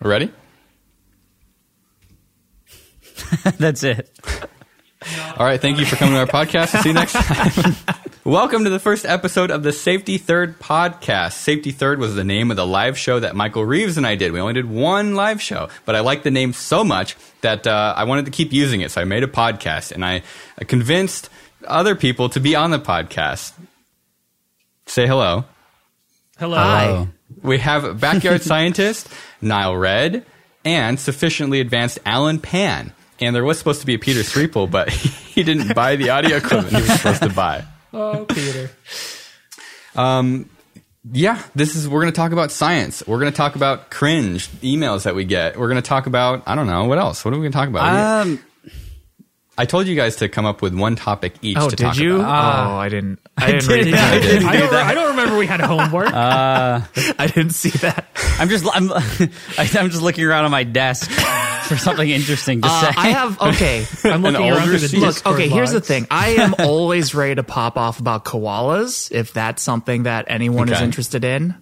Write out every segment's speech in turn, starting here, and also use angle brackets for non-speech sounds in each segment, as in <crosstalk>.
Ready? <laughs> That's it. All right. Thank you for coming to our podcast. See you next time. <laughs> Welcome to the first episode of the Safety Third podcast. Safety Third was the name of the live show that Michael Reeves and I did. We only did one live show, but I liked the name so much that uh, I wanted to keep using it. So I made a podcast and I convinced other people to be on the podcast. Say hello. Hello. Hi. We have backyard <laughs> scientist NileRed and sufficiently advanced Allen Pan. And there was supposed to be a Peter Sripol, but <laughs> he didn't buy the audio <laughs> equipment he was supposed to buy. Oh, Peter. Um, Yeah, this is we're going to talk about science. We're going to talk about cringe emails that we get. We're going to talk about I don't know what else. What are we going to talk about? Um, I told you guys to come up with one topic each. Oh, to did talk you? About. oh, I didn't. <laughs> I didn't. didn't- read that. I didn't I do don't. I don't remember we had homework. <laughs> I didn't see that. <laughs> I'm just I'm I'm just looking around on my desk for something interesting to Uh, say. I have okay. I'm looking old around through the receipt. Look, Discord okay. Here's the thing. I am always ready to pop off about koalas if that's something that anyone is interested in.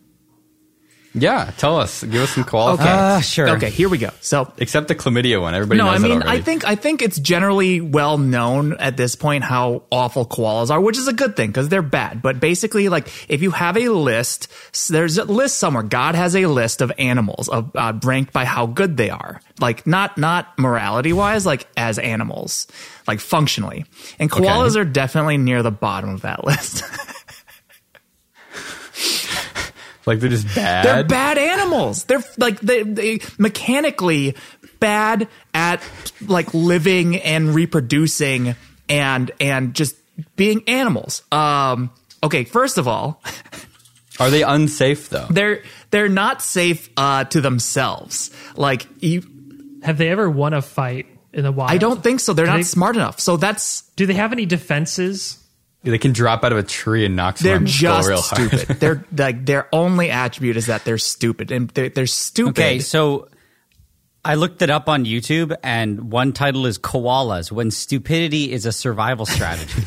Yeah, tell us. Give us some qualifiers. Okay. Uh, sure. Okay. Here we go. So Except the chlamydia one. Everybody no, knows I that mean, already. I think I think it's generally well known at this point how awful koalas are, which is a good thing because they're bad. But basically, like if you have a list, there's a list somewhere. God has a list of animals of uh, ranked by how good they are, like not not morality wise, like as animals, like functionally. And koalas are definitely near the bottom of that <laughs> list. Like they're just bad. They're bad animals. They're like they, they mechanically bad at like living and reproducing and and just being animals. Um okay, first of all, <laughs> Are they unsafe though? they're they're not safe uh to themselves. Like you Have they ever won a fight in the wild? I don't think so. They're Do not they- smart enough. So that's Do they have any defenses? They can drop out of a tree and knock they're just real hard. stupid. <laughs> they're like their only attribute is that they're stupid and they're, they're stupid. okay, so I looked it up on YouTube, and one title is "Koalas: When Stupidity is a Survival Strategy."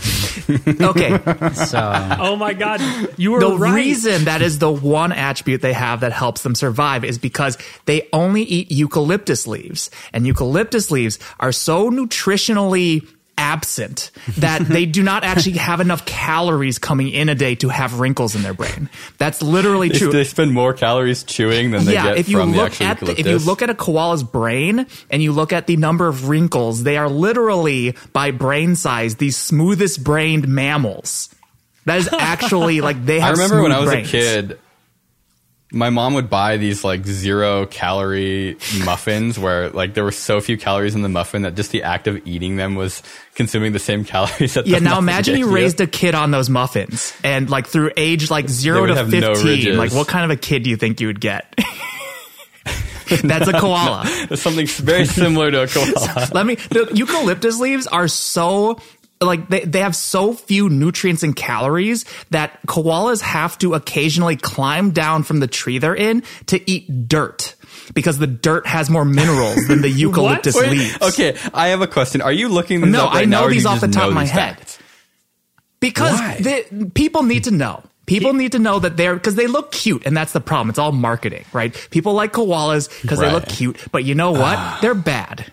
<laughs> okay. so Oh my god, you were the right. reason that is the one attribute they have that helps them survive is because they only eat eucalyptus leaves and eucalyptus leaves are so nutritionally absent that they do not actually have enough calories coming in a day to have wrinkles in their brain that's literally They, true they spend more calories chewing than they yeah, get if you from the look actual at the, if you look at a koala's brain and you look at the number of wrinkles, they are literally by brain size the smoothest brained mammals. That is actually like they <laughs> have. I remember when I was brains. a kid, my mom would buy these like zero calorie muffins <laughs> where like there were so few calories in the muffin that just the act of eating them was consuming the same <laughs> calories that Yeah, now imagine you raised a kid on those muffins and like through age like zero to have no 15, like what kind of a kid do you think you would get? <laughs> That's a koala. It's something very similar to a koala. Let me, the eucalyptus leaves are so, like, they, they have so few nutrients and calories that koalas have to occasionally climb down from the tree they're in to eat dirt because the dirt has more minerals than the <laughs> eucalyptus leaves. okay, I have a question. Are you looking these No, up right I know do these off the top of my head. facts? Because the, people need to know. People need to know that they're because they look cute, and that's the problem. It's all marketing, right? People like koalas because they look cute, but you know what? Ah. they're bad.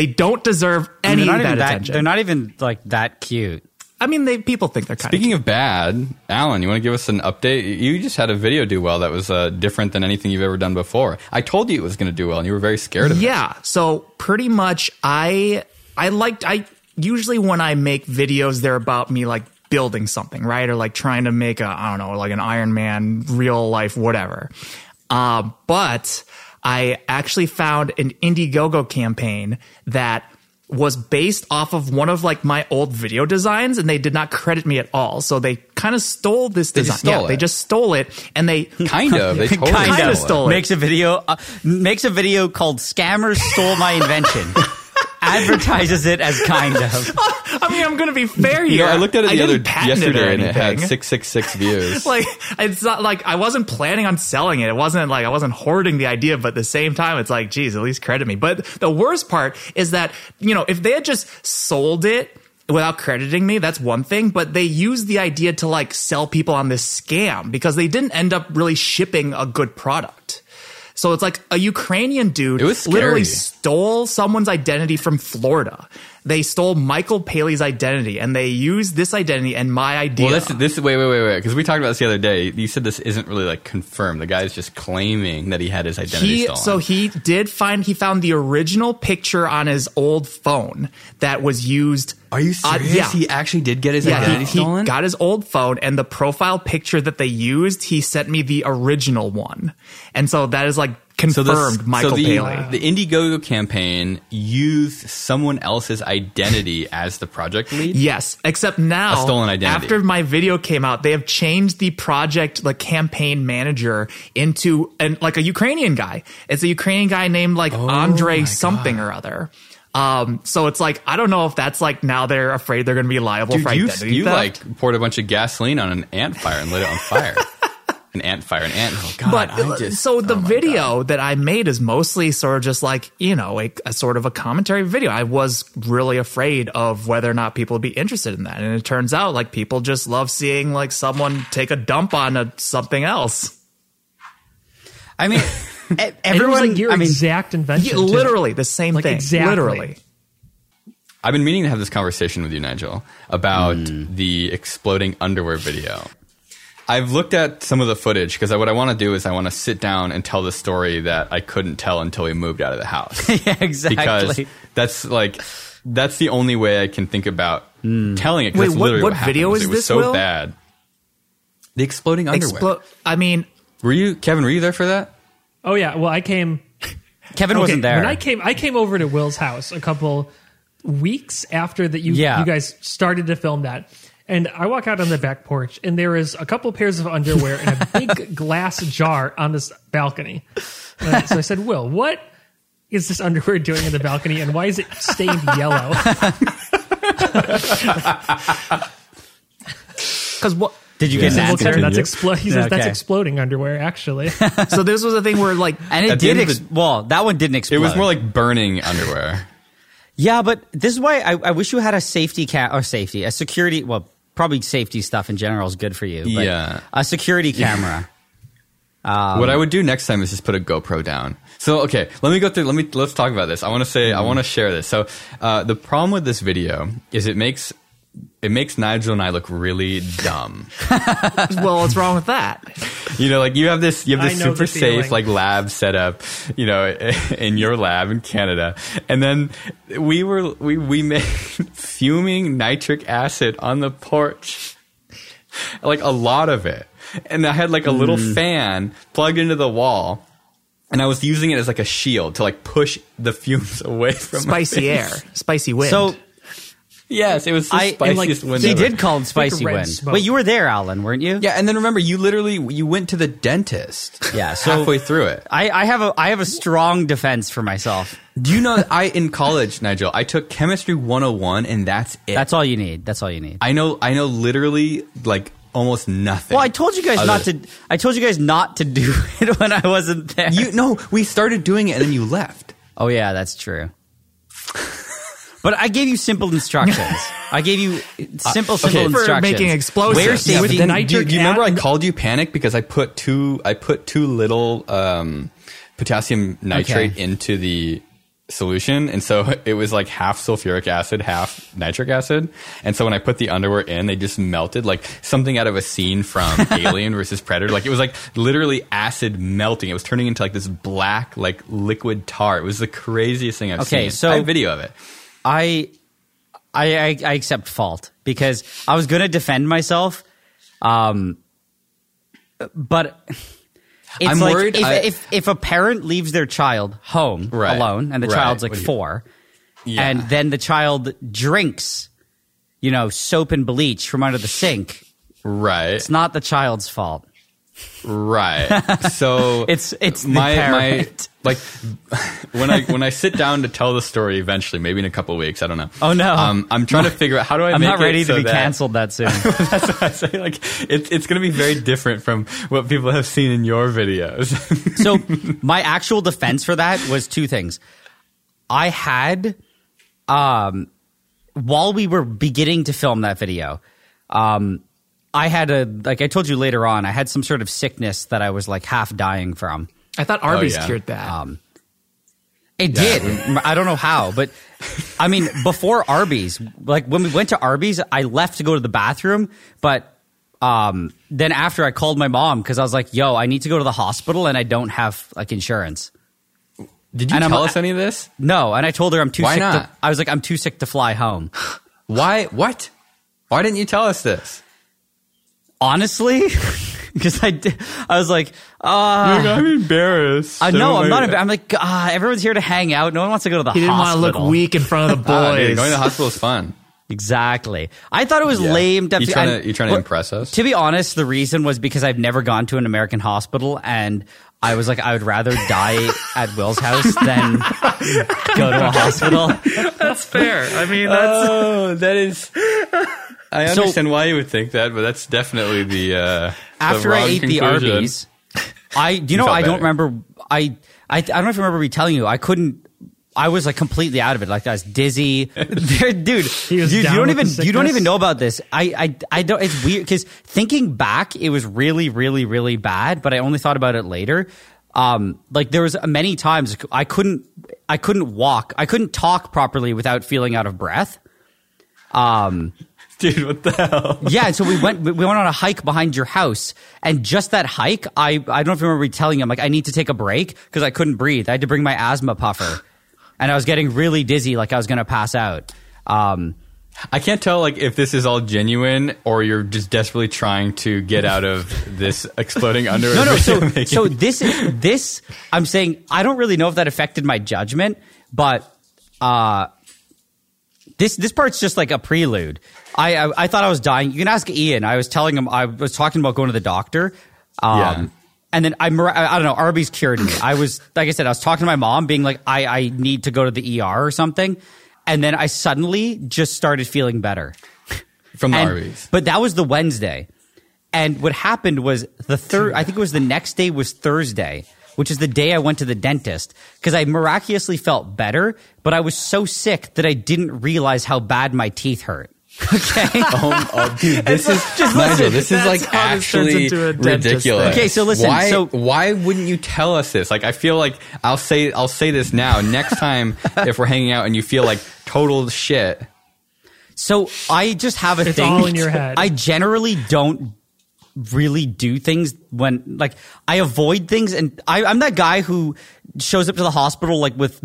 They don't deserve any they're of not that even that. attention. They're not even like that cute. I mean, they people think they're kind Speaking of bad, Allen, you want to give us an update? You just had a video do well that was uh, different than anything you've ever done before. I told you it was going to do well, and you were very scared of of. it. Yeah. So pretty much, I I liked I usually when I make videos, they're about me like building something, right, or like trying to make a I don't know, like an Iron Man, real life, whatever. Uh, but I actually found an Indiegogo campaign that was based off of one of like my old video designs and they did not credit me at all. So they kind of stole this They design. just stole yeah, they just stole it and they <laughs> Kind of. They <laughs> totally kind Kinda of stole it. makes a video uh, makes a video called "Scammers Stole My Invention." <laughs> Advertises it as kind of. <laughs> Oh, I mean, I'm going to be fair You here. know, I looked at it the didn't other patent it yesterday, and it had anything. six six six <laughs> views. like it's not like I wasn't planning on selling it. It wasn't like I wasn't hoarding the idea, but at the same time, it's like, geez, at least credit me. But the worst part is that you know if they had just sold it without crediting me, that's one thing. But they used the idea to like sell people on this scam because they didn't end up really shipping a good product. So it's like a Ukrainian dude It literally stole someone's identity from Florida. They stole Michael Paley's identity and they used this identity and my idea. Well, this this wait wait wait wait because we talked about this the other day. You said this isn't really like confirmed. The guy's just claiming that he had his identity he stolen. so he did find he found the original picture on his old phone that was used. Are you uh, serious? yeah. He actually did get his Yeah, identity he, he stolen. got his old phone and the profile picture that they used, he sent me the original one. And so that is like so confirmed this, Michael so the, Paley. the Indiegogo campaign used someone else's identity as the project lead. Yes, except now, A stolen identity. after my video came out, they have changed the project, the campaign manager, into an, like a Ukrainian guy. It's a Ukrainian guy named like Oh Andre something or other. Um, so it's like I don't know if that's like now they're afraid they're going to be liable Dude, for you, identity you theft. like poured a bunch of gasoline on an ant fire and lit it on fire. <laughs> an ant fire, an ant. Oh God! but I just, so the oh my video that I made is mostly sort of just like you know a, a sort of a commentary video. I was really afraid of whether or not people would be interested in that, and it turns out like people just love seeing like someone take a dump on a, something else. I mean, <laughs> it was everyone. like your I mean, exact invention. Yeah, too. literally the same Like, thing. exactly. Literally. I've been meaning to have this conversation with you, Nigel, about Hmm. the exploding underwear video. I've looked at some of the footage because what I want to do is I want to sit down and tell the story that I couldn't tell until we moved out of the house. <laughs> yeah, exactly. because that's like that's the only way I can think about hmm. telling it. 'cause Wait, that's what- literally what video is it was this, so Will? bad. The exploding underwear. Explo- I mean, were you Kevin? Were you there for that? Oh yeah. Well, I came. <laughs> Kevin okay, wasn't there. When I came, I came over to Will's house a couple weeks after that. You Yeah. you guys started to film that, and I walk out on the back porch, and there is a couple pairs of underwear in a <laughs> big glass jar on this balcony. Uh, so I said, Will, what is this underwear doing in the balcony, and why is it stained yellow? <laughs> because what? Did you Yeah. get Well, an answer? that's explo- He says Okay. that's exploding underwear. Actually, <laughs> So this was a thing where like And it At did. end of Ex- well, that one didn't explode. It was more like burning underwear. Yeah, but this is why I, I wish you had a safety cat or safety, a security. Well, probably safety stuff in general is good for you. But Yeah. a security camera. <laughs> what I would do next time is just put a GoPro down. So okay, let me go through. Let me let's talk about this. I want to say I want to share this. So uh, the problem with this video is it makes it makes Nigel and I look really dumb. <laughs> well, what's wrong with that? You know, like you have this you have this super safe like lab set up, you know, <laughs> in your lab in Canada, and then we were we we <laughs> made fuming nitric acid on the porch, like a lot of it, and I had like a little Mm. fan plugged into the wall. And I was using it as like a shield to like push the fumes away from my Spicy face. air, spicy wind. So Yes, it was the I and, like, spiciest wind they ever. did call it spicy red wind. smoke. Wait, you were there, Allen, weren't you? Yeah, and then remember, you literally you went to the dentist. <laughs> Yeah, so- halfway through it. I, I have a I have a strong defense for myself. Do you know I in college, Nigel, I took chemistry 101 and that's it. That's all you need. That's all you need. I know I know literally like almost nothing. well, I told you guys other not to. I told you guys not to do <laughs> it when I wasn't there. You no, we started doing it and then you left. oh yeah, that's true. But I gave you simple instructions. <laughs> I gave you simple, simple okay. For instructions. making explosives. Where Yeah, safety? but Then, nitric do, do you remember I called you panic because I put two I put too little um, potassium nitrate Okay. into the solution and so <laughs> it was like half sulfuric acid half nitric acid and so when i put the underwear in they just melted like something out of a scene from <laughs> alien versus predator like it was like literally acid melting it was turning into like this black like liquid tar it was the craziest thing i've Okay, seen so- I have video of it I, I, I, accept fault because I was going to defend myself, um, but it's I'm like worried if, I- if if a parent leaves their child home Right, alone and the right. child's like you- four, Yeah. and then the child drinks, you know, soap and bleach from under the sink, right it's not the child's fault. Right. <laughs> So It's it's my my. Like when I when I sit down to tell the story eventually, maybe in a couple of weeks, I don't know. Oh, no. Um, I'm trying to figure out how do I. I'm make not it ready so to be that- canceled that soon. <laughs> That's what I say. Like it's it's going to be very different from what people have seen in your videos. <laughs> so my actual defense for that was two things. I had, um, while we were beginning to film that video, um, I had a like I told you later on, I had some sort of sickness that I was like half dying from. I thought Arby's yeah. cured that. It did. I don't know how, but I mean, before Arby's, like when we went to Arby's, I left to go to the bathroom, but um, then after I called my mom because I was like, "Yo, I need to go to the hospital and I don't have like insurance." Did you And I'm- tell us any of this? No, and I told her I'm too Why sick. To. I was like, "I'm too sick to fly home." Why? What? Why didn't you tell us this? Honestly, <laughs> <laughs> because I did, I was like, uh, I'm embarrassed. I know I'm not. embar- I'm like, ah, everyone's here to hang out. No one wants to go to the hospital he didn't want to look weak in front of the <laughs> Ah, boys. dude, going to the hospital is fun. <laughs> Exactly. I thought it was Yeah. lame. You trying to- you trying to well, impress us? To be honest, the reason was because I've never gone to an American hospital, and I was like, I would rather die at Will's house than go to a hospital. that's fair. I mean, that's Oh, that is. I So- understand why you would think that, but that's definitely the. Uh, After the I wrong ate the conclusion. Arby's, I do you know felt I don't remember. I I I don't know if I remember me telling you I couldn't. I was like completely out of it. Like I was dizzy, <laughs> dude. <laughs> dude, was you down don't even you don't even know about this. I I I don't. It's weird because thinking back, it was really really really bad. But I only thought about it later. Um, like there was many times I couldn't I couldn't walk. I couldn't talk properly without feeling out of breath. Um, Dude, what the hell? yeah, and so we went we went on a hike behind your house, and just that hike, I I don't know if you remember me telling him like I need to take a break because I couldn't breathe. I had to bring my asthma puffer, and I was getting really dizzy, like I was gonna pass out. Um, I can't tell like if this is all genuine or you're just desperately trying to get out of this exploding <laughs> underwear. no, no. So making. so this is this. I'm saying I don't really know if that affected my judgment, but uh, this this part's just like a prelude. I, I I thought I was dying. You can ask Ian. I was telling him I was talking about going to the doctor. Um, Yeah. And then I, I don't know. Arby's cured me. I was like I said, I was talking to my mom, being like, I I need to go to the ER or something. And then I suddenly just started feeling better. from the And- Arby's. But that was the Wednesday. And what happened was the third, I think it was the next day was Thursday, which is the day I went to the dentist because I miraculously felt better, but I was so sick that I didn't realize how bad my teeth hurt. <laughs> Okay. <laughs> Oh, oh, dude, this is just Nigel. listen, This is like how this turns actually into a dentist ridiculous. thing. Okay, so listen, Why, so- why wouldn't you tell us this? Like, I feel like I'll say I'll say this now. Next time, <laughs> if we're hanging out and you feel like total shit, So I just have a It's thing. all in your head. I generally don't really do things when like I avoid things, and I, I'm that guy who shows up to the hospital like with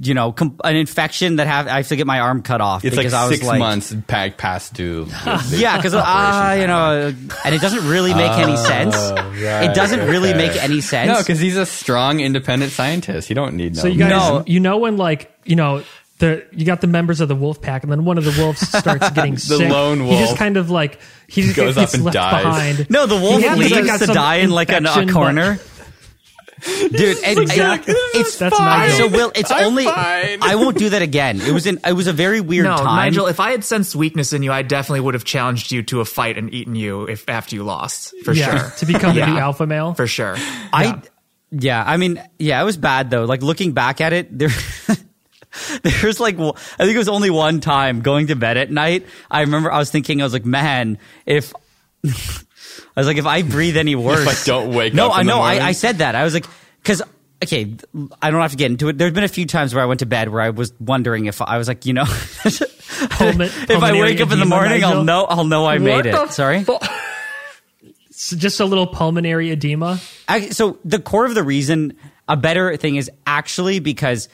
you know com- an infection that have I have to get my arm cut off it's like I was six like months packed past due. <laughs> yeah because ah you know and it doesn't really make any sense. it doesn't really make any sense. No, because he's a strong, independent scientist. You don't need no. So you guys, No. you know when like you know the you got the members of the wolf pack, and then one of the wolves starts <laughs> getting sick. The lone He just kind of like he just goes gets up and left dies. behind. no, the wolf He has, leaves to die in like a, a corner. <laughs> Dude, and, Exactly. it's That's fine. Nigel. So Will, it's I'm only fine. I won't do that again. It was in it was a very weird no, time. Nigel. If I had sensed weakness in you, I definitely would have challenged you to a fight and eaten you if after you lost for yeah, sure. to become the Yeah. new alpha male. for sure. I yeah, I mean, yeah, it was bad though. Like looking back at it, there <laughs> <laughs> there's like I think it was only one time going to bed at night. I remember I was thinking I was like, man, if <laughs> I was like, if I breathe any <laughs> worse, I don't wake no, up I in the know. I, morning? I said that. I was like, because okay, I don't have to get into it. There's been a few times where I went to bed where I was wondering if I was like, you know, if I wake up in the morning, Nigel. I'll know. I'll know I made the it. Sorry. So just a little pulmonary edema. I, so the core of the reason a better thing is actually because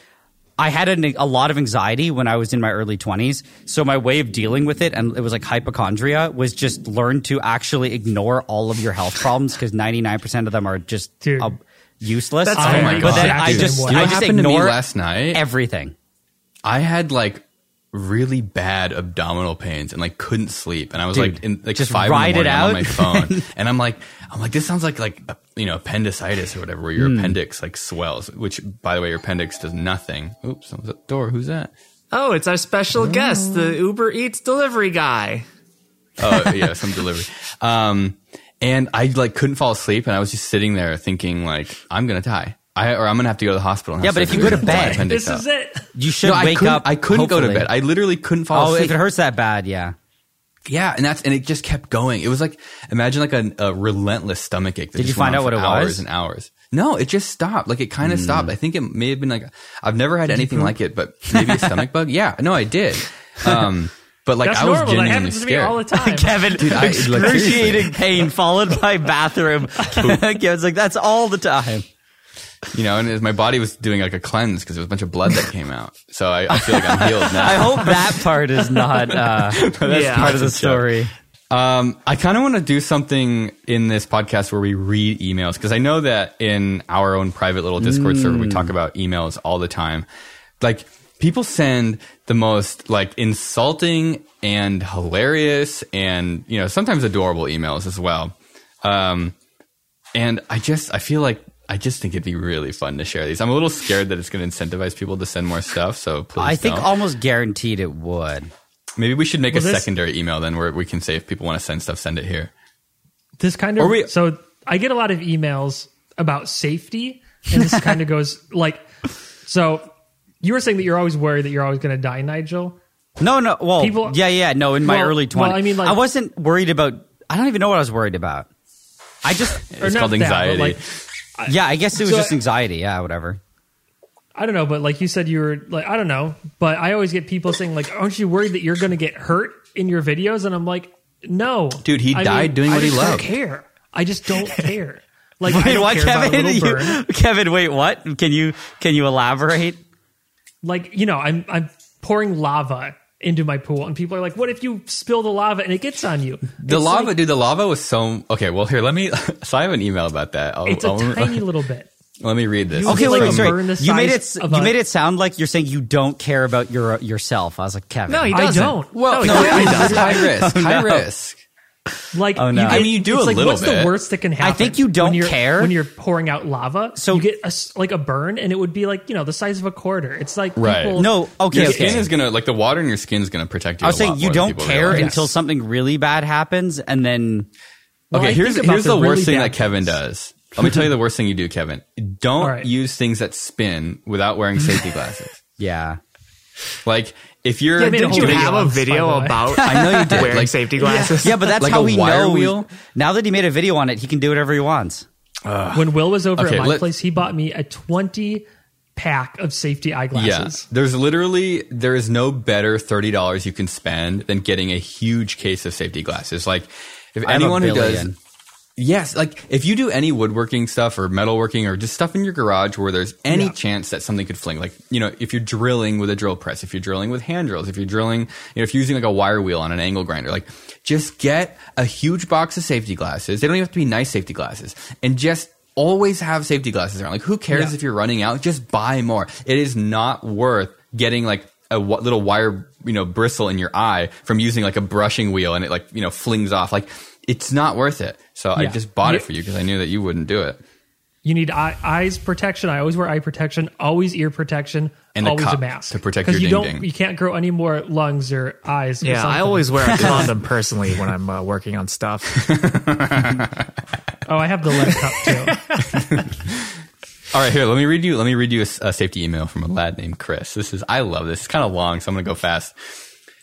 I had an, a lot of anxiety when I was in my early 20s. So my way of dealing with it, and it was like hypochondria, was just learn to actually ignore all of your health problems because 99% of them are just Dude. uh, useless. That's Oh my but God. then I Dude. just, You know I just happened to me ignore last night? everything. I had like really bad abdominal pains and like couldn't sleep, and I was Dude, like in like just five ride in the it morning on my phone, <laughs> and I'm like, I'm like, this sounds like like you know appendicitis or whatever, where your appendix like swells. Which, by the way, your appendix does nothing. Oops, someone's at the door. Who's that? Oh, it's our special guest, the Uber Eats delivery guy. Oh yeah, some delivery. Um, and I like couldn't fall asleep, and I was just sitting there thinking like, I'm gonna die. I, or I'm gonna have to go to the hospital. and Yeah, but if you go to bed- This out. is it. You should No, I wake couldn't, up. I couldn't go to hopefully. bed. I literally couldn't fall Oh, asleep. if it hurts that bad, yeah. Yeah, and that's and it just kept going. It was like imagine like a, a relentless stomach ache. That Did you just went find on out what for it hours was? and hours. No, it just stopped. Like it kind of Hmm. stopped. I think it may have been like I've never had anything like it, but maybe a stomach bug. Yeah, no, I did. <laughs> Um, but like That's I was normal. That genuinely happens to me scared. all the <laughs> time. Kevin, I- like, excruciating pain followed by <laughs> bathroom. Kevin's like, that's all the time. You know, and my body was doing like a cleanse because there was a bunch of blood that came out. So I, I feel like I'm healed now. I hope that part is not uh, <laughs> yeah. part of the story. Um, I kind of want to do something in this podcast where we read emails because I know that in our own private little Discord server we talk about emails all the time. Like people send the most like insulting and hilarious and you know sometimes adorable emails as well. Um, and I just I feel like I just think it'd be really fun to share these. I'm a little scared that it's going to incentivize people to send more stuff. So please, I think don't. almost guaranteed it would. maybe we should make a this- secondary email then where we can say if people want to send stuff, send it here. this kind of we- so I get a lot of emails about safety, and this kind of <laughs> goes like so. You were saying that you're always worried that you're always going to die, Nigel. No, no. Well, People- yeah, yeah. No, in my Well- early well, 20s. I mean, like- I wasn't worried about, I don't even know what I was worried about. I just, It's not called that, anxiety. like, yeah, I guess it was So- just anxiety. Yeah, whatever. I don't know, but like you said, you were like I don't know, but I always get people saying like, "Aren't you worried that you're going to get hurt in your videos?" And I'm like, "No, Dude, he I died doing I what he loved. Care? I just don't <laughs> care. Like, I Wait, don't what, care Kevin? You- <laughs> Kevin, wait, what? Can you, can you elaborate? Like, you know, I'm I'm pouring lava into my pool, and people are like, "What if you spill the lava and it gets on you?" The It's lava, like- dude. The lava was so okay. Well, here, let me. <laughs> So I have an email about that. I'll, it's a I'll- tiny <laughs> little bit. let me read this. You Okay, get, wait, like, wait, sorry. burn the You made it. of You a- made it sound like you're saying you don't care about your yourself. I was like, Kevin. No, he I doesn't. don't. well, No, no, he doesn't. high <laughs> risk. High no. risk. Like, Oh, no. you I mean, you do it's a like, little what's bit. the worst that can happen? I think you don't when care. when you're pouring out lava. So- So you get a s like a burn, and it would be like you know the size of a quarter. It's like Right. people, No, okay, Your okay. skin is gonna like the water in your skin is gonna protect you. I was saying you don't care realize. until something really bad happens, and then Well, Okay, I here's here's the, really worst thing that Kevin does. Let me tell you the worst thing you do, Kevin. <laughs> Don't All right. use things that spin without wearing safety <laughs> glasses. yeah. Like if you're Yeah, made a didn't whole you video have a on this, <laughs> by video about <laughs> I know you did. wearing Like- safety glasses? Yeah, but that's Like how a he wire knows. wheel? Now that he made a video on it, he can do whatever he wants. When Will was over Okay, at my let- place, he bought me a twenty pack of safety Yeah, eyeglasses. there's literally there is no better thirty dollars you can spend than getting a huge case of safety glasses. Like if I have anyone who does, billion. Yes, like if you do any woodworking stuff or metalworking or just stuff in your garage where there's any Yeah. chance that something could fling, like you know if you're drilling with a drill press, if you're drilling with hand drills, if you're drilling, you know if you're using like a wire wheel on an angle grinder, like just get a huge box of safety glasses. They don't even have to be nice safety glasses, and just always have safety glasses around. Like, who cares Yeah. if you're running out? Just buy more. It is not worth getting like a w- little wire, you know, bristle in your eye from using like a brushing wheel and it like, you know, flings off. Like, it's not worth it. So I just bought it for you because I knew that you wouldn't do it. You need eye, eyes protection. I always wear eye protection. Always ear protection. And a always cup a mask to protect your you ding-ding. don't. You can't grow any more lungs or eyes. or Yeah, I always wear a <laughs> condom personally when I'm uh, working on stuff. Oh, I have the lead cup too. <laughs> All right, here, let me read you, let me read you a safety email from a lad named Chris. This is, I love this. It's kind of long, so I'm going to go fast.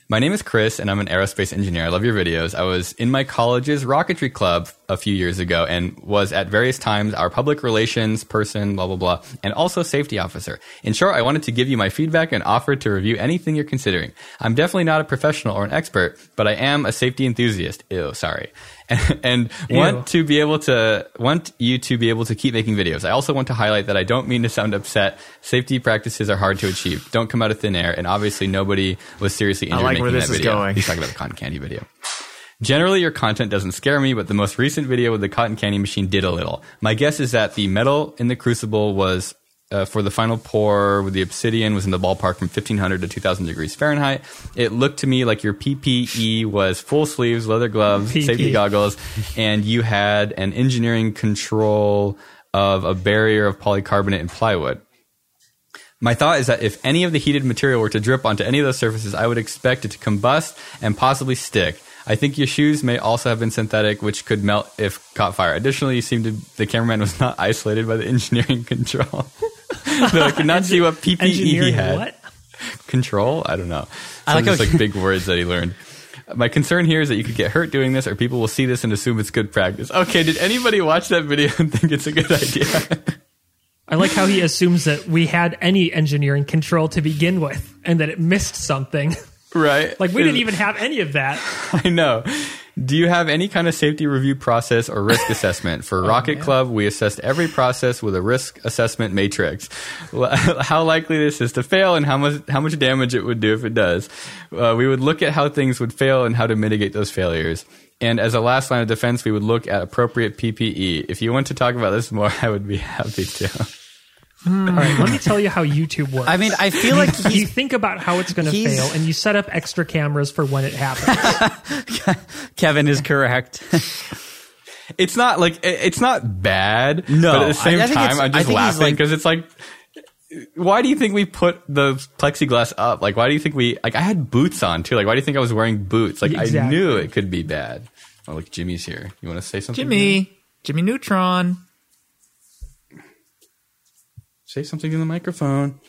My name is Chris, and I'm an aerospace engineer. I love your videos. I was in my college's rocketry club a few years ago and was at various times our public relations person, blah, blah, blah, and also safety officer. In short, I wanted to give you my feedback and offer to review anything you're considering. I'm definitely not a professional or an expert, but I am a safety enthusiast. Ew, sorry. <laughs> And, and want to be able to, want you to be able to keep making videos. I also want to highlight that I don't mean to sound upset. Safety practices are hard to achieve. Don't come out of thin air. And obviously nobody was seriously injured like making where this that is video. going. He's talking about the cotton candy video. Generally, your content doesn't scare me, but the most recent video with the cotton candy machine did a little. My guess is that the metal in the crucible was uh, for the final pour with the obsidian was in the ballpark from 1500 to 2000 degrees Fahrenheit. It looked to me like your PPE was full sleeves, leather gloves, PP. safety goggles, and you had an engineering control of a barrier of polycarbonate and plywood. My thought is that if any of the heated material were to drip onto any of those surfaces, I would expect it to combust and possibly stick. I think your shoes may also have been synthetic, which could melt if caught fire. Additionally, you seem to the cameraman was not <laughs> isolated by the engineering <laughs> control. So I could not see what PPE he had. what? Control? I don't know. I Some like just like big words that he learned. My concern here is that you could get hurt doing this, or people will see this and assume it's good practice. Okay, did anybody watch that video and <laughs> think it's a good idea? I like how he assumes that we had any engineering control to begin with and that it missed something. Right. <laughs> like we didn't even have any of that. <laughs> I know. Do you have any kind of safety review process or risk <laughs> assessment? For Rocket Club, we assessed every process with a risk assessment matrix. <laughs> How likely this is to fail and how much how much damage it would do if it does. Uh, we would look at how things would fail and how to mitigate those failures. And as a last line of defense, we would look at appropriate PPE. If you want to talk about this more, <laughs> I would be happy to. Hmm. All right, let me tell you how YouTube works. I mean, I feel like <laughs> you think about how it's going to he's- fail and you set up extra cameras for when it happens. <laughs> Kevin is correct. It's not like it- it's not bad. No, but at the same I- I think time, it's- I'm I just think he's laughing like- because it's like, why do you think we put the plexiglass up? Like, why do you think we like? I had boots on too. Like, why do you think I was wearing boots? Like, I Exactly. knew it could be bad. Oh, look, Jimmy's here. You want to say something? Jimmy, Jimmy Neutron. Say something in the microphone.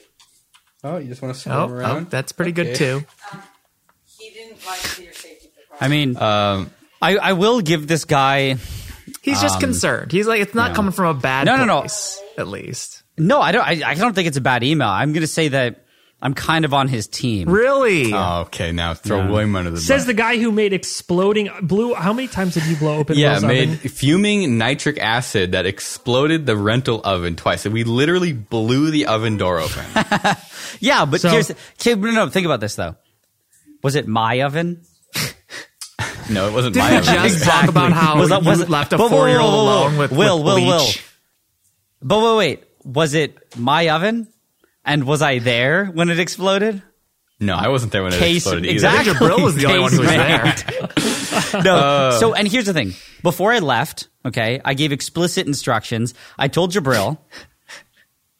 Oh, you just want to Oh, swim oh, around? that's pretty good Okay. too. He didn't like your safety. I mean, Um, I, I will give this guy. He's just concerned. He's like, it's not no. coming from a bad No, no, no. place, At least. No, I don't. I, I don't think it's a bad email. I'm going to say that I'm kind of on his team. Really? oh, okay, now throw Yeah. William under the Says bus. the guy who made exploding blue. How many times did you blow open? Yeah, Will's made oven? fuming nitric acid that exploded the rental oven twice. So we literally blew the oven door open. <laughs> Yeah, but So- here's okay, no, no. Think about this though. Was it my oven? <laughs> no, it wasn't Did my oven. just talk about how Was that- you was it- left a four year old whoa, whoa. alone with, Will, with Will, Will. But wait, wait. Was it my oven? And was I there when it exploded? No, I wasn't there when it Case exploded either. exactly. Jabril was the only one who was there. <laughs> No. Uh. so, and here's the thing. Before I left, okay, I gave explicit instructions. I told Jabril,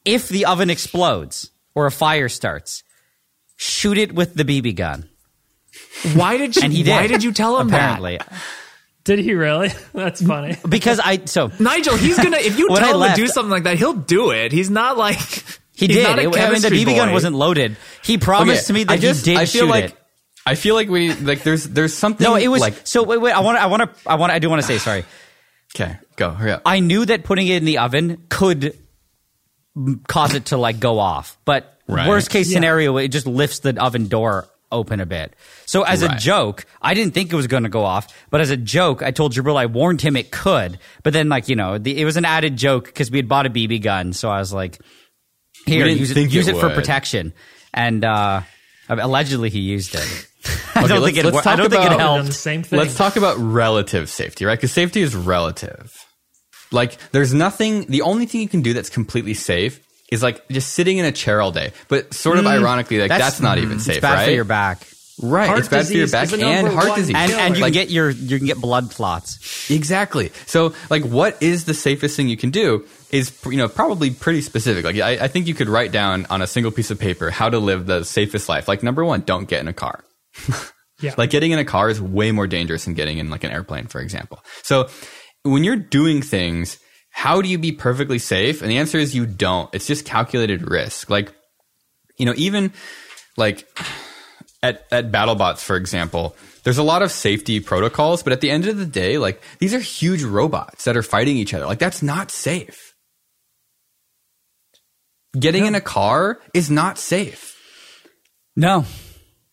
if the oven explodes or a fire starts, shoot it with the BB gun. Why did you? And he did. Why did you tell him that? apparently. Did he really? <laughs> That's funny. Because I so? Nigel, he's gonna. If you <laughs> When I tell him left- to do something like that, he'll do it. He's not like he he's did. Not a It- I mean, the chemistry BB gun wasn't loaded. He promised to me that I just, he did I feel shoot like, it. I feel like we like there's there's something. No, it was like so. Wait, wait. I want. to. I want to. I want. I do want to say <sighs> sorry. okay. Go hurry up. I knew that putting it in the oven could cause it to like go off, but Right. worst case Yeah. scenario, it just lifts the oven door open a bit. So as a joke, I didn't think it was going to go off, but as a joke, I told Jabril I warned him it could. But then, like you know, the, it was an added joke because we had bought a BB gun, so I was like, "Here, didn't use it, use it it, for protection." And uh, allegedly, he used it. <laughs> I Okay, don't let's- think it. let's wor- I don't think it helped. the same thing. Let's talk about relative safety, right? Because safety is relative. Like, there's nothing. The only thing you can do that's completely safe is like just sitting in a chair all day. But sort of ironically, like that's, not even safe, Mm, It's bad right? for your back. Right, Heart it's bad for your back and heart disease. And, and you Like, can get your you can get blood clots. Exactly. So, like, what is the safest thing you can do is, you know, probably pretty specific. Like, I, I think you could write down on a single piece of paper how to live the safest life. Like, number one, don't get in a car. <laughs> Yeah. Like, getting in a car is way more dangerous than getting in, like, an airplane, for example. So, when you're doing things, how do you be perfectly safe? And the answer is you don't. It's just calculated risk. Like, you know, even like at, at BattleBots, for example, there's a lot of safety protocols, but at the end of the day, like these are huge robots that are fighting each other. Like that's not safe. Getting in a car is not safe. No,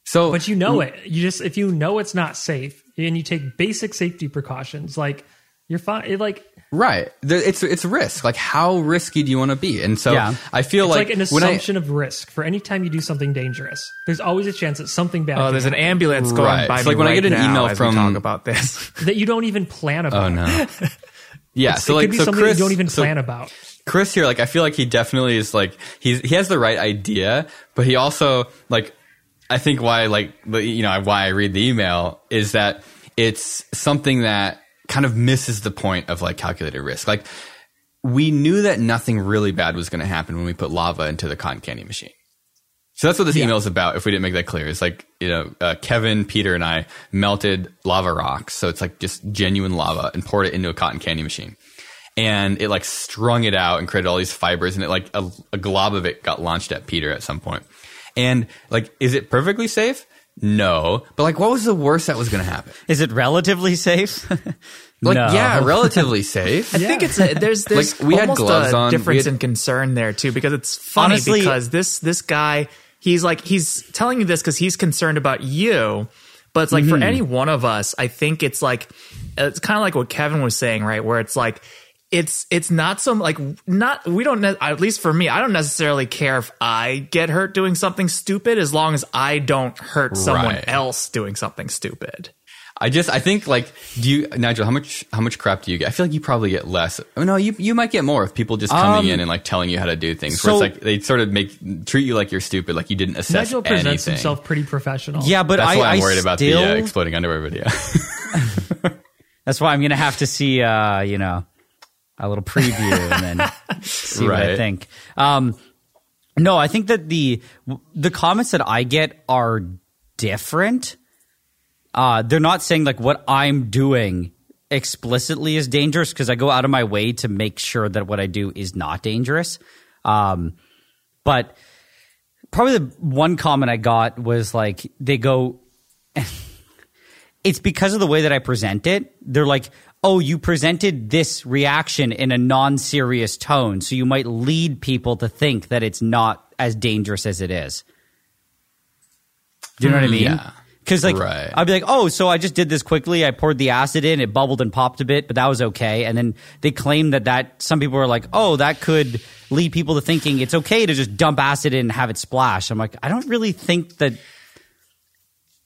So, But you know it. You just if you know it's not safe and you take basic safety precautions, like you're fine. It, like right, there, it's it's risk. Like how risky do you want to be? And so Yeah. I feel it's like, like, an when I- assumption of risk for any time you do something dangerous. There's always a chance that something bad. Oh, can there's an ambulance going Right. by It's me like when I get an email from- we talk about this. <laughs> that you don't even plan oh, about. oh no, <laughs> yeah. It's- so it like could be so something Chris, you don't even so plan about. Chris here, like I feel like he definitely is like he's he has the right idea, but he also like I think why like you know why I read the email is that it's something that kind of misses the point of like calculated risk. Like we knew that nothing really bad was going to happen when we put lava into the cotton candy machine. So that's what this email is about. If we didn't make that clear, it's like you know uh, Kevin, Peter, and I melted lava rocks, so it's like just genuine lava, and poured it into a cotton candy machine and it like strung it out and created all these fibers and it like a, a glob of it got launched at Peter at some point. And like, is it perfectly safe? No. But like, what was the worst that was going to happen? is it relatively safe? <laughs> like No. yeah, <laughs> relatively safe. I think it's a, there's there's Like, we had almost gloves a on. We difference had- in concern there too because it's funny Honestly- because this this guy he's like he's telling you this because he's concerned about you, but it's like Mm-hmm. for any one of us, I think it's like it's kind of like what Kevin was saying, right? Where it's like it's it's not some like not we don't ne- at least for me I don't necessarily care if I get hurt doing something stupid as long as I don't hurt someone Right. else doing something stupid. I just I think like do you Nigel how much how much crap do you get? I feel like you probably get less. Oh no, you you might get more if people just coming Um, in and like telling you how to do things. so- where it's like they sort of make treat you like you're stupid, like you didn't assess Nigel presents anything. himself pretty professional. Yeah, but That's I, why I'm I worried about still, the uh, exploding underwear video. <laughs> <laughs> That's why I'm gonna have to see, uh, you know, a little preview and then <laughs> see what I think. Um, no, I think that the the comments that I get are different. Uh, they're not saying like what I'm doing explicitly is dangerous because I go out of my way to make sure that what I do is not dangerous. Um, but probably the one comment I got was like they go <laughs> it's because of the way that I present it. They're like, oh, you presented this reaction in a non serious tone. So you might lead people to think that it's not as dangerous as it is. Do you know what I hmm. mean? Yeah. Because like Right. I'd be like, oh, so I just did this quickly. I poured the acid in, it bubbled and popped a bit, but that was okay. And then they claim that that some people are like, oh, that could lead people to thinking it's okay to just dump acid in and have it splash. I'm like, I don't really think that.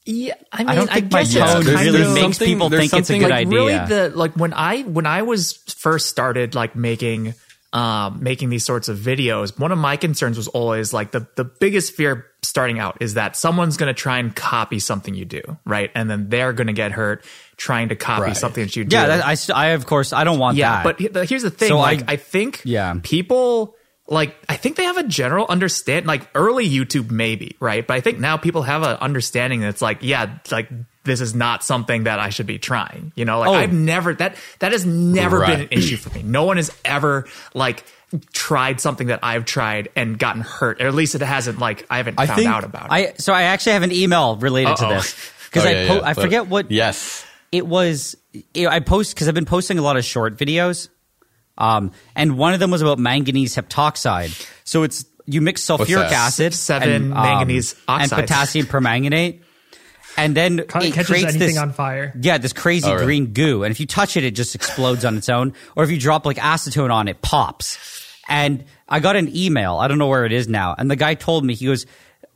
Yeah, I mean, I don't think my guess tone kind really of- makes people think it's a good like idea. really the like when I when I was first started like making um making these sorts of videos, one of my concerns was always like the the biggest fear starting out is that someone's going to try and copy something you do, right? And then they're going to get hurt trying to copy Right. something that you do. Yeah, that, I, I of course I don't want yeah, that. but here's the thing. So like, I- I, think Yeah. people like I think they have a general understand like early YouTube maybe right, but I think now people have an understanding that's like yeah, like this is not something that I should be trying. You know, like Oh. I've never that that has never been an issue for me. No one has ever like tried something that I've tried and gotten hurt, or at least it hasn't like I haven't I found out about it. I so I actually have an email related to Uh-oh. this <laughs> because Oh, I yeah, po- yeah, I forget what Yes. it was. I post because I've been posting a lot of short videos, um, and one of them was about manganese heptoxide. So it's you mix sulfuric acid, Seven and, um, manganese and potassium permanganate, and then Ca- it catches creates anything this, on fire. Yeah, this crazy Oh, really? green goo, and if you touch it, it just explodes on its own. Or if you drop like acetone on it, pops. And I got an email. I don't know where it is now. And the guy told me he goes,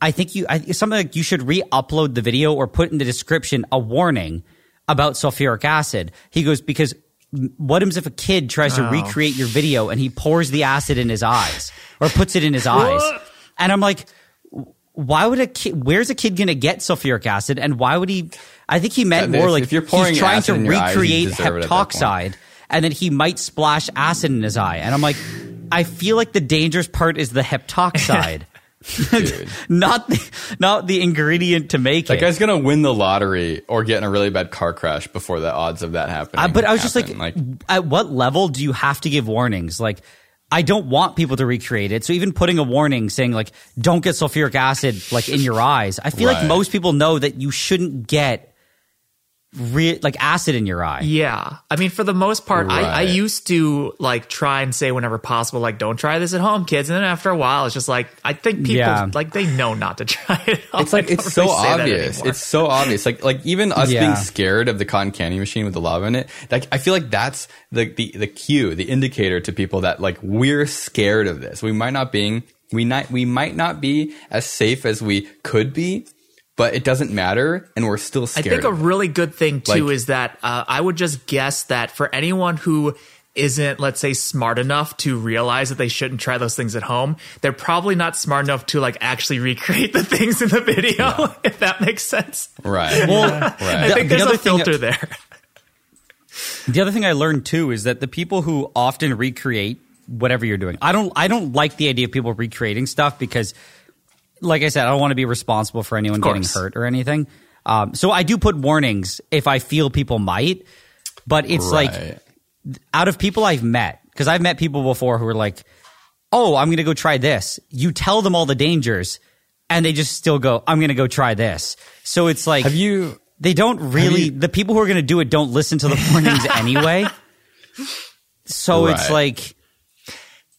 "I think you I, something like you should re-upload the video or put in the description a warning about sulfuric acid." He goes because what happens if a kid tries to Oh. recreate your video and he pours the acid in his eyes or puts it in his eyes? And I'm like, why would a kid where's a kid gonna get sulfuric acid and why would he i think he meant Yeah, more if- like if you're pouring he's trying to in your eyes, recreate deserve it at that point. heptoxide and then he might splash acid in his eye and i'm like i feel like the dangerous part is the heptoxide Dude. <laughs> <laughs> not the not the ingredient to make That it guy's gonna win the lottery or get in a really bad car crash before the odds of that happening. Uh, but I was just like, happen. at what level do you have to give warnings? Like, I don't want people to recreate it. So even putting a warning saying like, don't get sulfuric acid like in your <laughs> eyes. I feel like most people know that you shouldn't get re- like acid in your eye. Yeah. I mean, for the most part, I, I used to like try and say whenever possible, like, don't try this at home, kids. And then after a while, it's just like, I think people, Yeah. like, they know not to <laughs> try it. at home. it's like it's so really obvious. It's so obvious. Like like even us Yeah. being scared of the cotton candy machine with the lava in it. Like I feel like that's the the the cue, the indicator to people that like we're scared of this. We might not being we not we might not be as safe as we could be, but it doesn't matter, and we're still scared. I think a really good thing too Like- is that uh, I would just guess that for anyone who isn't, let's say, smart enough to realize that they shouldn't try those things at home, they're probably not smart enough to like actually recreate the <laughs> things in the video. <laughs> If that makes sense. right. Well, I right. think the there's other a thing- filter there. The other thing I learned too is that the people who often recreate whatever you're doing, I don't, I don't like the idea of people recreating stuff because, like I said, I don't want to be responsible for anyone getting hurt or anything. Um, so I do put warnings if I feel people might, but it's like out of people I've met, because I've met people before who are like, oh, I'm going to go try this. You tell them all the dangers and they just still go, I'm going to go try this. So it's like, Have you they don't really. you- the people who are going to do it don't listen to the warnings <laughs> anyway. So it's like,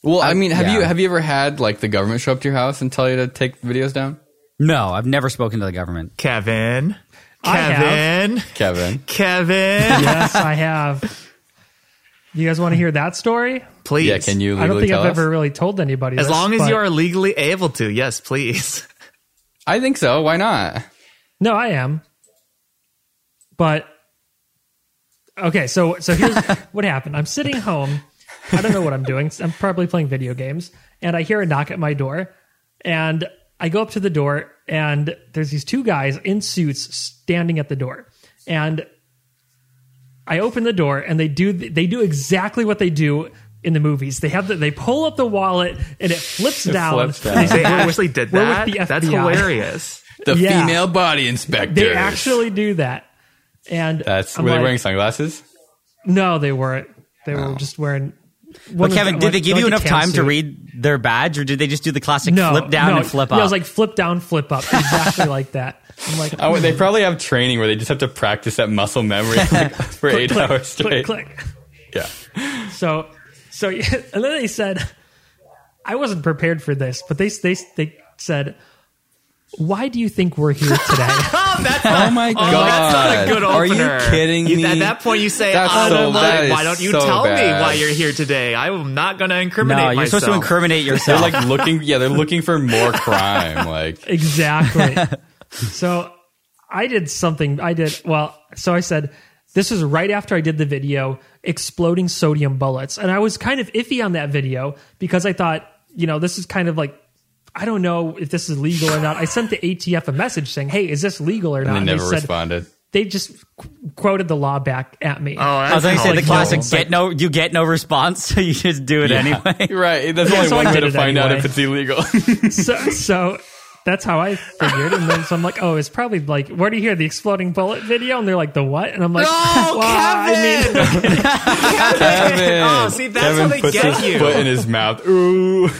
Well, I mean, have you have you ever had like the government show up to your house and tell you to take videos down? no, I've never spoken to the government. Kevin. Kevin. Kevin. Kevin. <laughs> yes, I have. You guys want to hear that story? Please. Yeah, can you legally I don't think tell I've us? ever really told anybody. As this, long as you are legally able to, yes, please. <laughs> I think so. Why not? No, I am. But okay, so so here's <laughs> what happened. I'm sitting home. I don't know what I'm doing. I'm probably playing video games, and I hear a knock at my door, and I go up to the door, and there's these two guys in suits standing at the door, and I open the door, and they do they do exactly what they do. In the movies, they have the, they pull up the wallet and it flips down. flips down. And <laughs> They say, actually did that. the That's hilarious. The Yeah. female body inspector. They actually do that, and That's I'm were they wearing sunglasses? No, they weren't. They Oh. were just wearing. But Kevin, did they give you enough time to read? read their badge, or did they just do the classic No, flip down no. and flip yeah, up? I was like flip down, flip up, exactly like that. I'm like, Oh, they mm. probably have training where they just have to practice that muscle memory <laughs> for eight click, hours straight. click, click. Yeah. So, so, <laughs> and then they said, I wasn't prepared for this, but they they they said, "Why do you think we're here today?" <laughs> Oh, <laughs> that's Oh my god! that's not a good Are you opener. kidding You- me? At that point, you say, That's "I so don't know. bad. Why don't you So tell me why you're here today? I'm not going to incriminate no, you're myself." supposed to incriminate yourself. <laughs> They're like looking. Yeah, they're looking for more crime. <laughs> Like exactly. so I did something. I did well. So I said this was right after I did the video exploding sodium bullets, and I was kind of iffy on that video because I thought, you know, this is kind of like. I don't know if this is legal or not. I sent the ATF a message saying, "Hey, is this legal or not?" and they never said responded. they just qu- quoted the law back at me. Oh, I was that's oh, going to say the like, classic: no. get no, you get no response, <laughs> so you just do it anyway. <laughs> Right. That's Yeah, only so one way to it find out if it's illegal. <laughs> so, so that's how I figured. And then so I'm like, oh, it's probably like, where do you hear the exploding bullet video? And they're like, the what? And I'm like, Oh, well, I mean, Kevin! Kevin. Oh, see, that's Kevin how they puts get his you. foot in his mouth. Ooh.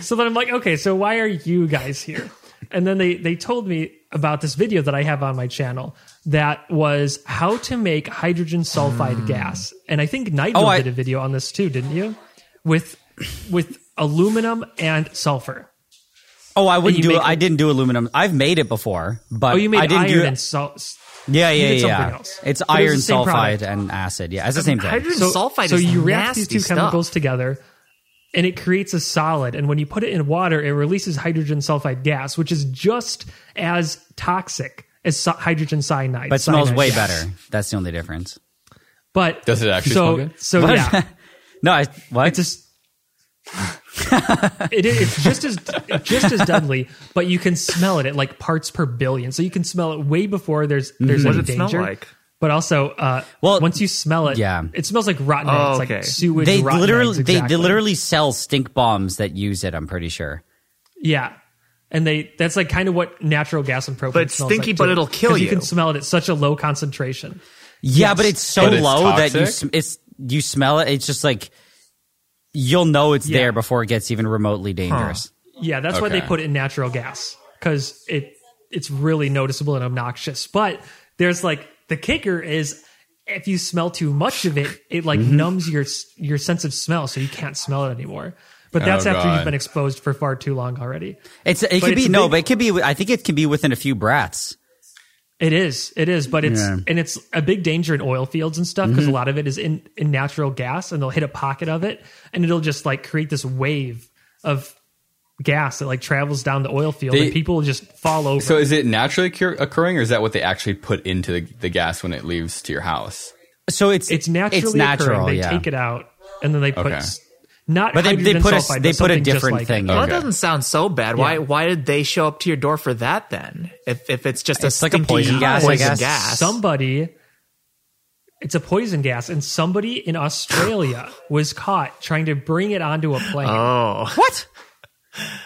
So then I'm like, okay, so why are you guys here? And then they they told me about this video that I have on my channel that was how to make hydrogen sulfide hmm. gas. And I think Nigel Oh, I- did a video on this too, didn't you? With with aluminum and sulfur. Oh, I wouldn't do. make- I didn't do aluminum. I've made it before, but Oh, you made I didn't iron do. and salt. yeah, you yeah, did yeah. something else. It's But iron the same sulfide product. and acid. Yeah, it's the same thing. Hydrogen so, sulfide so is you react these two stuff. chemicals together and it creates a solid and when you put it in water it releases hydrogen sulfide gas which is just as toxic as so- hydrogen cyanide but it smells cyanide way gas. better. That's the only difference. but Does it actually so, smell good? so yeah <laughs> No, I, what? it's just <laughs> it, it's just as just as deadly, but you can smell it at like parts per billion. So you can smell it way before there's there's mm-hmm. What any does it smell danger. like? But also, uh, Well, once you smell it, yeah. it smells like rotten Oh, eggs, okay. like sewage. they rotten literally eggs, they, exactly. they literally sell stink bombs that use it. I'm pretty sure. Yeah. And they that's like kind of what natural gas and propane But it's smells stinky, like but too. it'll kill You you. can smell it at such a low concentration. Yeah, but it's so But it's low that you sm- it's you smell it. It's just like you'll know it's Yeah. there before it gets even remotely dangerous. Yeah, that's why they put it in natural gas because it it's really noticeable and obnoxious. But there's like the kicker is if you smell too much of it, it like Mm-hmm. numbs your your sense of smell, so you can't smell it anymore. But that's Oh, after God. you've been exposed for far too long already. It's it could it's be a no, but it could be. I think it can be within a few breaths. It is. It is, but it's Yeah. and it's a big danger in oil fields and stuff because a lot of it is in in natural gas, and they'll hit a pocket of it, and it'll just like create this wave of gas that like travels down the oil field, They- and people just fall over. So is it naturally occur- occurring, or is that what they actually put into the, the gas when it leaves to your house? So it's it's naturally it's natural. occurring. They yeah. take it out, and then they put Okay. s- not. But they- they hydrogen put a- they put a different like thing it. Well, Okay. that doesn't sound so bad. Why Yeah. why did they show up to your door for that then? If if it's just a It's like a poison gas, I guess. gas. Somebody. It's a poison gas, and somebody in Australia <gasps> was caught trying to bring it onto a plane. oh, What?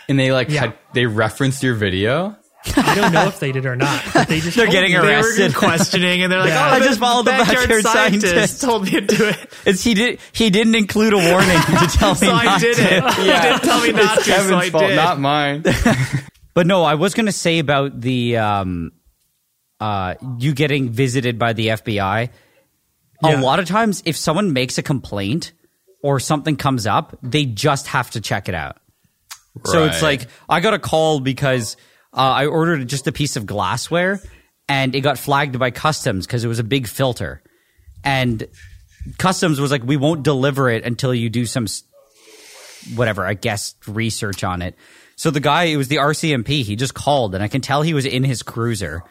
And they like Yeah. had, they referenced your video. I don't know if they did or not. They just They're getting me. they were arrested. questioning, and they're like, Yeah. "Oh, I just followed the backyard scientist. told me to do it, It's he did he didn't include a warning to <laughs> tell me so I not did to. it. <laughs> He didn't tell me not to, so I Kevin's fault, did. not mine. <laughs> But no, I was going to say about the um, uh, you getting visited by the FBI. Yeah. A lot of times, if someone makes a complaint or something comes up, they just have to check it out. So it's like I got a call because uh, I ordered just a piece of glassware and it got flagged by customs because it was a big filter. And customs was like, we won't deliver it until you do some whatever, I guess, research on it. So the guy, it was the RCMP. He just called, and I can tell he was in his cruiser.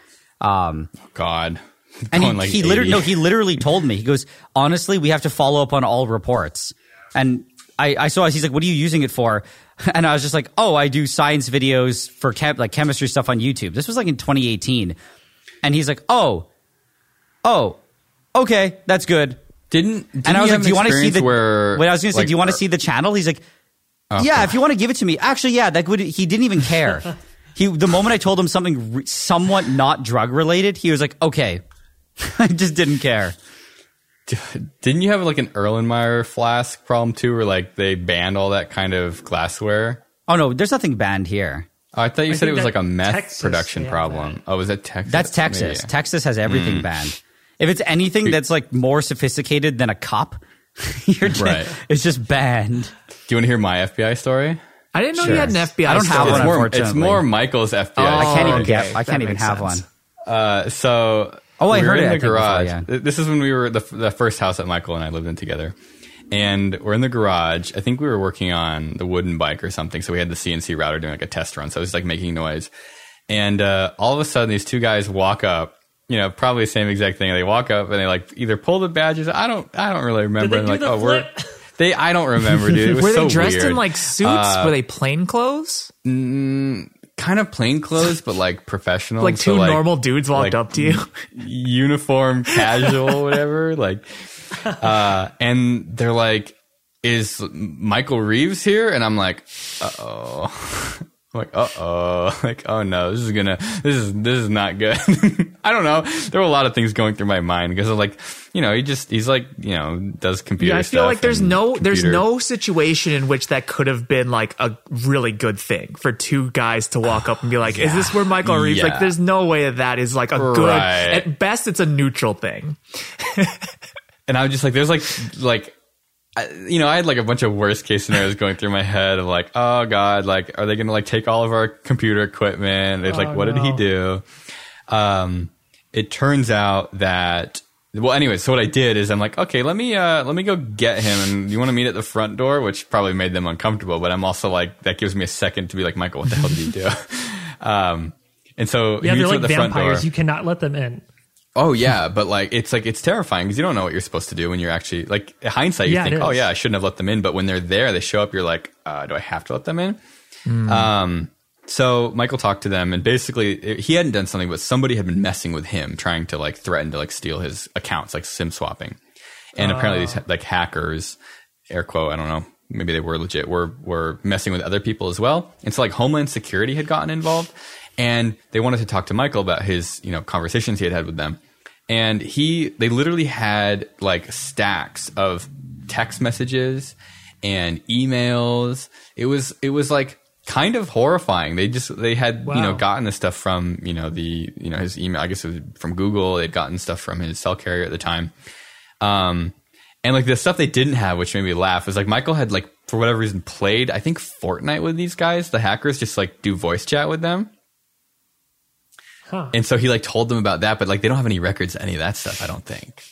Um, God. <laughs> and he, like he literally no, he literally told me. He goes, honestly, we have to follow up on all reports. And I, I saw. He's like, what are you using it for? <laughs> And I was just like, oh, I do science videos for chem- like chemistry stuff on YouTube. This was like in 2018. And he's like, oh, oh, okay, that's good. Didn't, didn't and I was like, do you want to see the? Where, wait, I was going to say, like, do you want to see the channel? He's like, Oh, yeah, God. if you want to give it to me. Actually, yeah, that would. He didn't even care. <laughs> he the moment I told him something re- somewhat not drug related, he was like, okay. <laughs> I just didn't care. <laughs> Didn't you have like an Erlenmeyer flask problem too, where like they banned all that kind of glassware? Oh no, there's nothing banned here. Oh, I thought you I said it was like a meth Texas, production they have problem. that. Oh, was that Texas? That's Texas. Maybe. Texas has everything banned. If it's anything that's like more sophisticated than a cop, <laughs> you're just, Right. it's just banned. Do you want to hear my FBI story? I didn't know Sure. you had an FBI. I don't have story. one, It's more, it's more Michael's FBI. Oh, I can't even okay. get. I can't even makes have one. Uh, so Oh, I we heard were it, in I the think, before, garage. yeah. This is when we were the, the first house that Michael and I lived in together, and we're in the garage. I think we were working on the wooden bike or something, so we had the CNC router doing like a test run. So it was like making noise, and uh, all of a sudden these two guys walk up. You know, probably the same exact thing. They walk up and they like either pull the badges. I don't. I don't really remember. they and do like, the oh, we're. <laughs> They. I don't remember, dude. It <laughs> was Were so they dressed weird. in like suits? Uh, Were they plain clothes? Kind of plain clothes, but like <laughs> professional. Like So, two normal dudes walked like, up to you. uniform, <laughs> casual, whatever. Like, uh, and they're like, "Is Michael Reeves here?" And I'm like, "Uh oh." <laughs> I'm like, uh oh, <laughs> like, oh no, this is gonna, this is, this is not good. <laughs> I don't know. There were a lot of things going through my mind because of like, you know, he just, he's like, you know, does computer Yeah, I feel like there's no there's no situation in which that could have been like a really good thing for two guys to walk up and be like, <sighs> "Is this where Michael Reeves?" Yeah. Like, there's no way that that is like a good. At best, it's a neutral thing. <laughs> and I'm just like, there's like, like, I, you know, I had like a bunch of worst case scenarios going through my head of like, oh god, like, are they gonna like take all of our computer equipment? It's like, Oh, what did he do? Um, it turns out that. Well, anyway, so what I did is I'm like, okay, let me uh, let me go get him, and you want to meet at the front door, which probably made them uncomfortable. But I'm also like, that gives me a second to be like, Michael, what the hell did you do? <laughs> um, and so he Yeah, they're like at the vampires. You cannot let them in. Oh yeah, but like it's like it's terrifying because you don't know what you're supposed to do when you're actually like in hindsight you Yeah, think, oh yeah, I shouldn't have let them in. But when they're there, they show up. You're like, uh, do I have to let them in? Um, so Michael talked to them, and basically it- he hadn't done something, but somebody had been messing with him, trying to like threaten to like steal his accounts, like sim swapping. And apparently these like hackers, air quote, I don't know, maybe they were legit, were were messing with other people as well. And so like Homeland Security had gotten involved, and they wanted to talk to Michael about his you know conversations he had had with them. And he, they literally had like stacks of text messages and emails. It was, it was like kind of horrifying. They just, they had, you know, gotten the stuff from, you know, the, you know, his email, I guess it was from Google. They'd gotten stuff from his cell carrier at the time. Um, and like the stuff they didn't have, which made me laugh, was like Michael had like, for whatever reason, played, I think Fortnite with these guys, the hackers, just like do voice chat with them. Huh. And so he like told them about that, but like they don't have any records of any of that stuff, I don't think.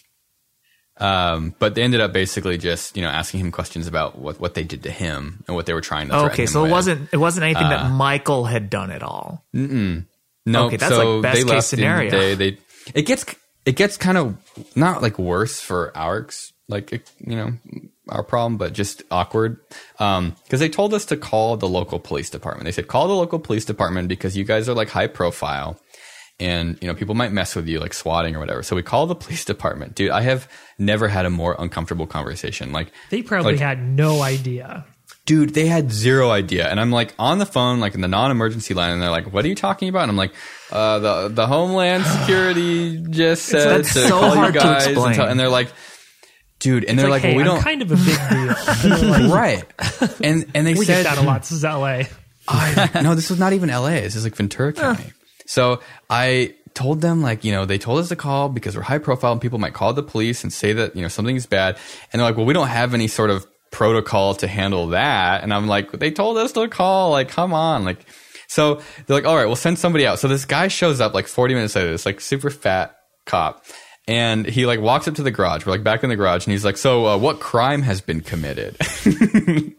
Um, but they ended up basically just you know asking him questions about what, what they did to him and what they were trying to. Okay, so it with. wasn't it wasn't anything Uh, that Michael had done at all. no. okay, that's so like best they case the scenario. day. They it gets it gets kind of not like worse for our like you know our problem, but just awkward because they told us to call the local police department. They said call the local police department because you guys are like high profile. And you know people might mess with you like swatting or whatever. So we call the police department, dude. I have never had a more uncomfortable conversation. Like They probably like, had no idea. dude, they had zero idea. And I'm like on the phone, like in the non-emergency line, and they're like, "What are you talking about?" And I'm like, uh, "The the Homeland <sighs> Security just said to so call you guys," and, and they're like, "Dude," and they're Like, like, hey, "Well, we I'm don't." kind of a big deal. <laughs> Like, Right, and and they we said get that a lot. This is LA. <laughs> I, no, this was not even LA. This is like Ventura County. So I told them like you know they told us to call because we're high profile and people might call the police and say that you know something's bad. And they're like well we don't have any sort of protocol to handle that. And i'm like they told us to call. Like come on. Like so they're like all right we'll send somebody out. So this guy shows up like 40 minutes later this like super fat cop. And he like walks up to the garage. We're like back in the garage. And he's like so uh, what crime has been committed <laughs>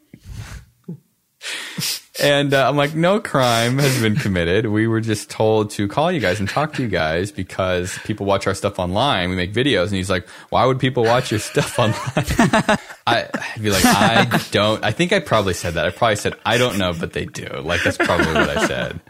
And uh, I'm like, no crime has been committed. We were just told to call you guys and talk to you guys because people watch our stuff online. We make videos. And he's like, why would people watch your stuff <laughs> online? I, I'd be like, I don't, I think I probably said that. I probably said, I don't know, but they do. Like, that's probably what I said.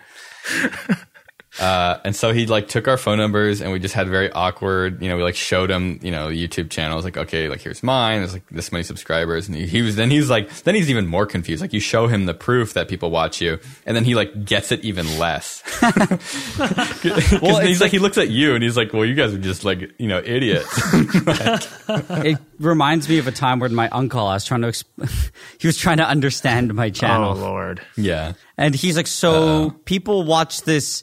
Uh, and so he like took our phone numbers and we just had very awkward, you know, we like showed him, you know, YouTube channels like, okay, like here's mine. There's like this many subscribers. And he, he was, then he's like, then he's even more confused. Like you show him the proof that people watch you and then he like gets it even less. <laughs> well, he's like, he looks at you and he's like, well, you guys are just like, you know, idiots. <laughs> it reminds me of a time when my uncle, I was trying to, exp- <laughs> he was trying to understand my channel. Oh Lord. yeah. And he's like, so people watch this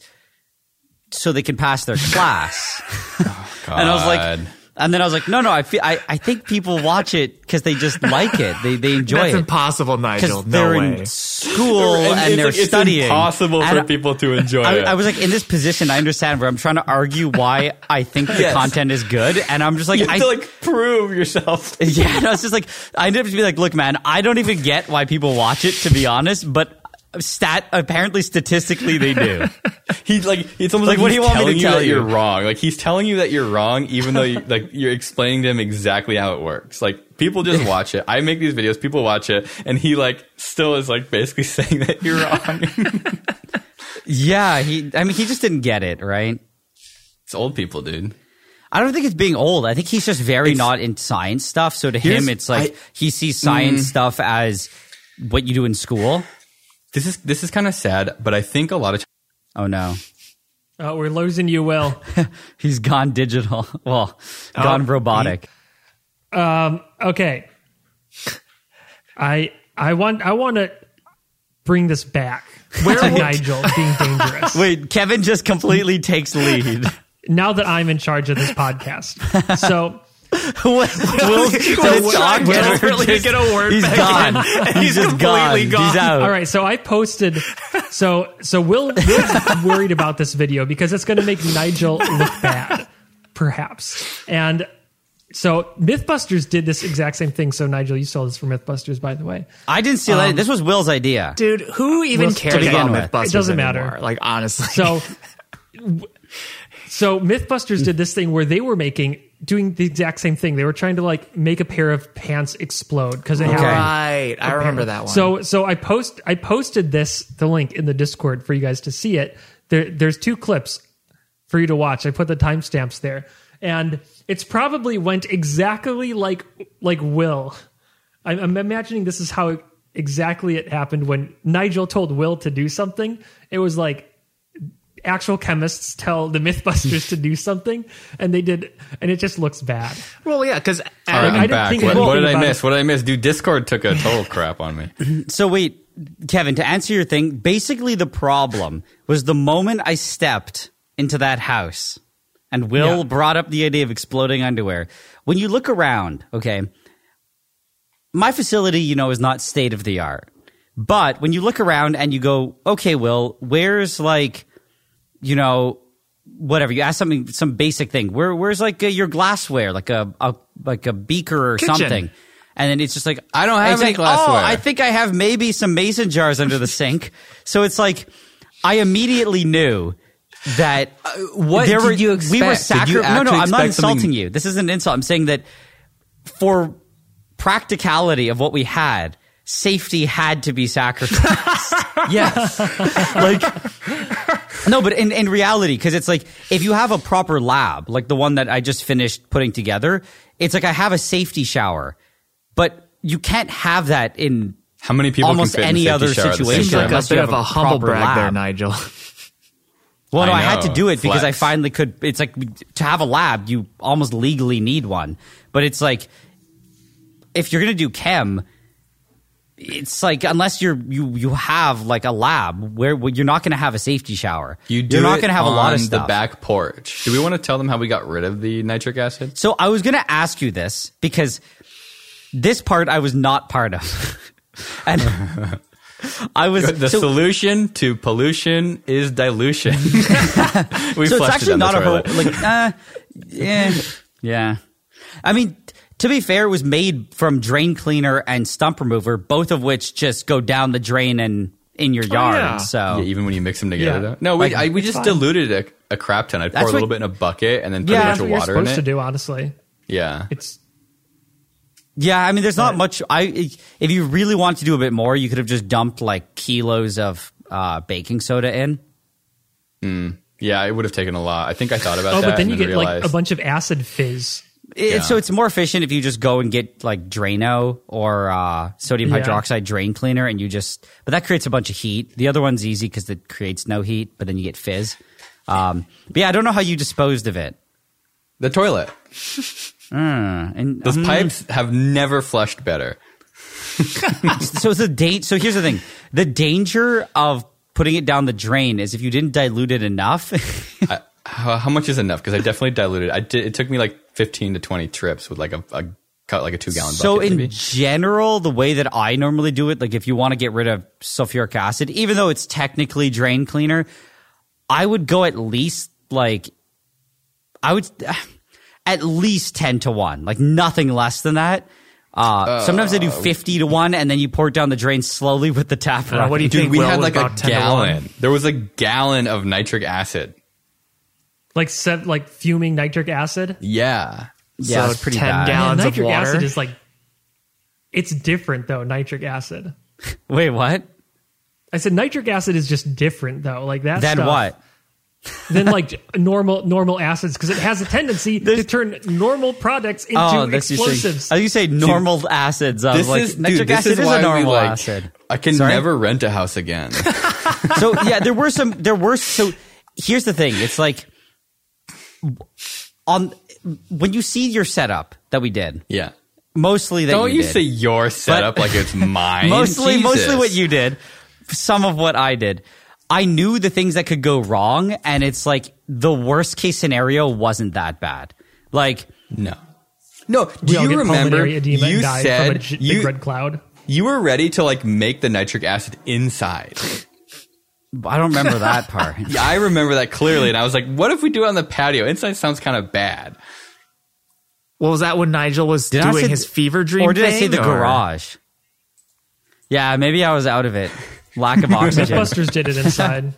so they can pass their class. <laughs> and I was like, and then I was like, no, no, I feel, I, I think people watch it because they just like it. They, they enjoy That's it. impossible, Nigel. No they're way. in school and, it's they're like, it's studying. impossible for And people to enjoy I, it. I was like in this position. I understand where I'm trying to argue why I think the Yes. content is good, and I'm just like, you have I, to like prove yourself. <laughs> yeah, and I was just like, I ended up to be like, look, man, I don't even get why people watch it, to be honest, but stat apparently statistically they do. <laughs> He's like, it's almost Like, like, what do you want me to you tell that you? you're wrong. Like he's telling you that you're wrong, even though you, <laughs> like you're explaining to him exactly how it works. Like people just watch it. I make these videos, people watch it, and he like still is like basically <laughs> saying that you're wrong. yeah, he. I mean, he just didn't get it, right? it's old people, dude. I don't think it's being old. I think he's just very It's- not in science stuff. So to him, it's like I- he sees science mm. stuff as what you do in school. This is this is kind of sad, but I think a lot of Oh no, Oh, we're losing you, Will. <laughs> he's gone digital. Well, Oh, gone robotic. Um, okay. I I want I want to bring this back. Where to Nigel being dangerous? <laughs> Wait, Kevin just completely takes lead. <laughs> Now that I'm in charge of this podcast, so Will just talk desperately to get a word He's back gone. <laughs> in. He's, He's just gone. completely gone. He's out. all right. So I posted. So so Will Will's worried about this video because it's going to make Nigel look bad, perhaps. And so MythBusters did this exact same thing. So Nigel, you saw this for MythBusters, by the way. I didn't steal it. Um, this was Will's idea. Dude, who even Well, cares to begin about with. MythBusters It doesn't matter. anymore? Like honestly, So, <laughs> so MythBusters did this thing where they were making doing the exact same thing. They were trying to like make a pair of pants explode because they have right, I remember that one. So so I post I posted this the link in the Discord for you guys to see it. There there's two clips for you to watch. I put the timestamps there. And it's probably went exactly like like Will. I'm, I'm imagining this is how exactly it happened when Nigel told Will to do something. It was like actual chemists tell the Mythbusters to do something, and they did, and it just looks bad. well, yeah, because uh, All right, I I'm didn't back. think What, anything what did I miss? it. What did I miss? Dude, Discord took a total crap on me. <laughs> So wait, Kevin, to answer your thing, basically the problem was the moment I stepped into that house and Will Yeah. brought up the idea of exploding underwear. When you look around, okay, my facility, you know, is not state of the art. But when you look around and you go, okay, Will, where's like, you know, whatever you ask something, some basic thing. Where, where's like uh, your glassware, like a, a like a beaker or Kitchen. something? And then it's just like I don't have any like, glassware. Oh, I think I have maybe some mason jars under the sink. So it's like I immediately knew that what there did were, you We were expect? Did you sacri- no, no. I'm not expect something- insulting you. This isn't an insult. I'm saying that for practicality of what we had, safety had to be sacrificed. <laughs> Yes. <laughs> like no but in, in reality because it's like if you have a proper lab like the one that i just finished putting together it's like i have a safety shower but you can't have that in How many people Almost can fit any a other shower at the same situation. seems like time? a unless you bit have of a a humble proper brag there. Nigel. <laughs> well no I i, had to do it because i finally could it's like to have a lab you almost legally need one but it's like if you're gonna do chem it's like unless you're you you have like a lab where, where you're not going to have a safety shower. You do are not going to have a lot of on stuff. the back porch. Do we want to tell them how we got rid of the nitric acid? So I was going to ask you this because this part I was not part of, <laughs> and I was The so, solution to pollution is dilution. <laughs> we so flushed it's it actually the not a whole like uh, yeah yeah. <laughs> I mean, to be fair, it was made from drain cleaner and stump remover, both of which just go down the drain and in your yard. yeah. So Yeah, even when you mix them together. Yeah. though. No, we, Like, I, we just fine. diluted a, a crap ton. I'd pour That's a little what- bit in a bucket and then put Yeah, a That's bunch of what you're water in supposed it. to do. Honestly, Yeah. it's Yeah, I mean, there's not much. I if you really want to do a bit more, you could have just dumped like kilos of uh, baking soda in. Yeah, it would have taken a lot. I think I thought about oh, that. but then and you get realized, like a bunch of acid fizz. It- Yeah. So it's more efficient if you just go and get like Drano or uh, sodium Yeah. hydroxide drain cleaner, and you just. But that creates a bunch of heat. The other one's easy because it creates no heat, but then you get fizz. Um, but yeah, I don't know how you disposed of it. the toilet. <laughs> Uh, and Those um, pipes have never flushed better. <laughs> so the da- So here's the thing: the danger of putting it down the drain is if you didn't dilute it enough. <laughs> I, how, how much is enough? Because I definitely diluted. I did. It took me like fifteen to twenty trips with like a, a cut like a two gallon. So bucket, in maybe. general, the way that I normally do it, like if you want to get rid of sulfuric acid, even though it's technically drain cleaner, I would go at least like I would <sighs> at least ten to one, like nothing less than that. Uh, sometimes I do fifty to one, and then you pour it down the drain slowly with the tap. Uh, what do you Dude, think? we Will, had like a about 10 to gallon. There was a gallon of nitric acid. Like set like fuming nitric acid. Yeah. Yeah, So it's pretty 10 bad. gallons. Man, of nitric water? acid is like it's different though. Nitric acid. <laughs> Wait, what? I said nitric acid is just different though. Like that. Then stuff, what? <laughs> Than like normal normal acids because it has a tendency to turn normal products into Oh, that's oh, you say. explosives. I you say normal acids. I was This like, is nitric dude, this acid is is, a normal like. acid. I can Sorry? never rent a house again. <laughs> so yeah, there were some. There were so. Here's the thing. It's like on when you see your setup that we did. yeah. Mostly that Don't you, you did. say your setup like it's <laughs> mine. mostly Jesus. mostly what you did. Some of what I did. I knew the things that could go wrong, and it's like the worst case scenario wasn't that bad. Like No. No. Do all you remember you and said from a j- big you, red cloud. you were ready to like make the nitric acid inside. I don't remember that <laughs> part. Yeah, I remember that clearly, and I was like, "What if we do it on the patio? Inside sounds kind of bad." What was that when Nigel was Did I doing say- his fever dream? or did I say the or- garage? Yeah, maybe I was out of it. Lack of <laughs> oxygen. Mythbusters did it <laughs> inside.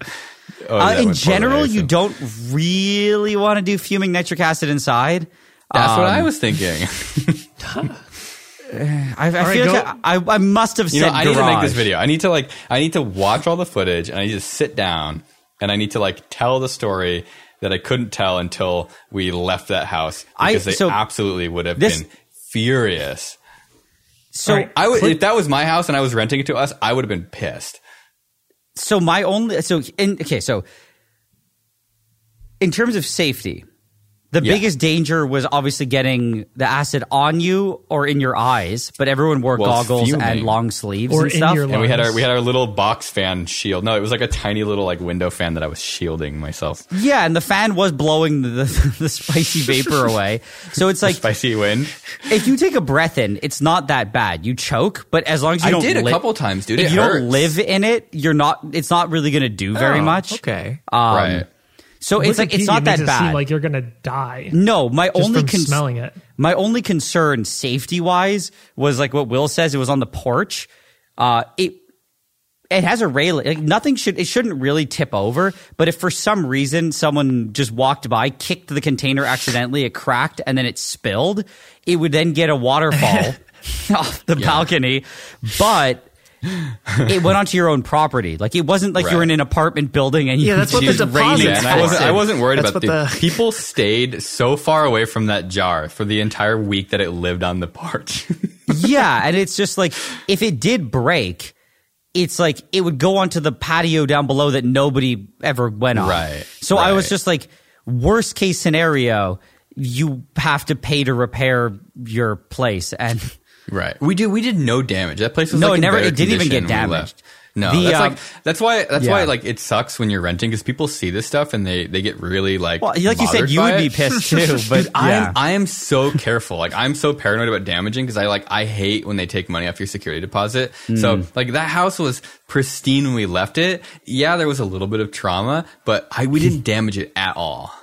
Oh, Uh, in general, you don't really want to do fuming nitric acid inside. That's what Um, I was thinking. <sighs> I, I right, feel go- like I, I, I must have said You know, I need to make this video. I need to like, I need to watch all the footage, and I need to sit down, and I need to like tell the story that I couldn't tell until we left that house I- because they so absolutely would have this- been furious. So, right. I would, if that was my house and I was renting it to us, I would have been pissed. so my only so in, okay so in terms of safety the Yeah. biggest danger was obviously getting the acid on you or in your eyes but everyone wore Well, it's goggles and long sleeves Or and in stuff your And we had our we had our little box fan shield. No, it was like a tiny little like window fan that I was shielding myself. yeah and the fan was blowing the, the, <laughs> the spicy vapor <laughs> away so it's like Spicy wind. if you take a breath in it's not that bad you choke but as long as you I don't did a couple times, dude. if It you hurts. don't live in it you're not it's not really going to do very Oh, much Okay. um, right. So it's like it's Wikipedia not makes that it bad Seem like you're gonna die. no my just only from cons- smelling it. My only concern, safety wise, was like what Will says. It was on the porch. Uh, it it has a railing. Like nothing should it shouldn't really tip over. But if for some reason someone just walked by, kicked the container accidentally, it cracked, and then it spilled, it would then get a waterfall <laughs> off the balcony. But it went onto your own property. Like it wasn't like you were in an apartment building and Yeah, you that's what the just deposit raining Yeah, and I wasn't, I wasn't worried That's about the, the- <laughs> people stayed so far away from that jar for the entire week that it lived on the porch. <laughs> yeah, and it's just like if it did break, it's like it would go onto the patio down below that nobody ever went on. Right, So I was just like, worst case scenario, you have to pay to repair your place, and Right. We did. We did no damage. That place was No, like it never- it didn't even get damaged. No, The, that's um, like that's why that's yeah. why like it sucks when you're renting because people see this stuff and they they get really like Well, like you said, you would be pissed <laughs> too. But I'm I am so careful. Like I'm so paranoid about damaging because I like I hate when they take money off your security deposit. Mm. So like that house was pristine when we left it. Yeah, there was a little bit of trauma, but I we <laughs> didn't damage it at all.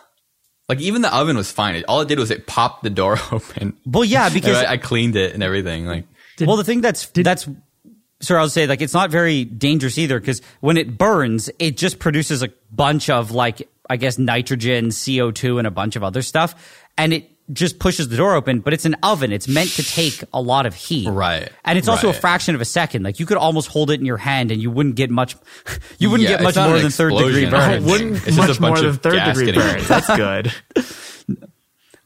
Like even the oven was fine. All it did was it popped the door <laughs> open. well, yeah, because I, I cleaned it and everything. Like well, the thing that's that's sorry, I'll say like it's not very dangerous either because when it burns, it just produces a bunch of like I guess nitrogen, CO two, and a bunch of other stuff, and it just pushes the door open. But it's an oven; it's meant to take a lot of heat, Right. And it's also a fraction of a second. Like you could almost hold it in your hand, and you wouldn't get much. <laughs> You wouldn't Yeah, get much more an than third degree explosion. burn. <laughs> Wouldn't It's just a much bunch more than third degree getting- burns. That's good. <laughs>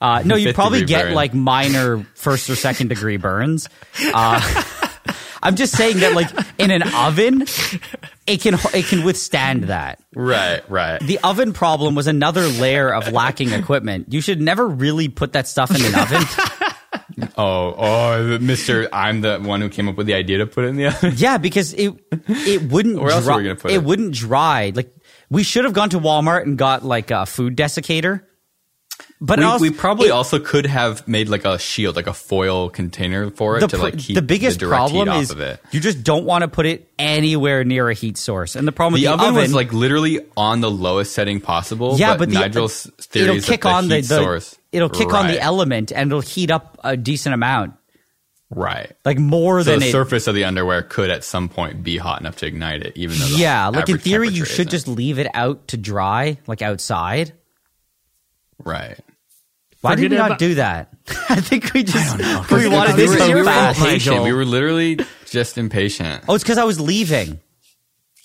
Uh, no, you Fifth probably get burn. like minor first or second degree burns. Uh, I'm just saying that like in an oven, it can it can withstand that. right, right. The oven problem was another layer of lacking equipment. You should never really put that stuff in an oven. <laughs> Oh, oh, Mister, I'm the one who came up with the idea to put it in the oven. yeah, because it it wouldn't Where else dry, are we gonna put it it? wouldn't dry. Like we should have gone to Walmart and got like a food desiccator. But We, also, we probably it- also could have made like a shield, like a foil container for it the, to like keep the biggest the problem heat is off of it. you just don't want to put it anywhere near a heat source. And the problem The, with the oven, was like literally on the lowest setting possible. yeah, but, but, the, Nigel's theory it'll is kick the on the, heat the source. it'll kick on the element and it'll heat up a decent amount, Right. like more So than the it. surface of the underwear could at some point be hot enough to ignite it, even though the yeah, like in theory, you should isn't. just leave it out to dry, like outside. right. Why did Forget we not about- do that? <laughs> I think we just <laughs> we wanted this this is so your fault, fast. Nigel. Impatient. We were literally <laughs> just impatient. Oh, it's because I was leaving.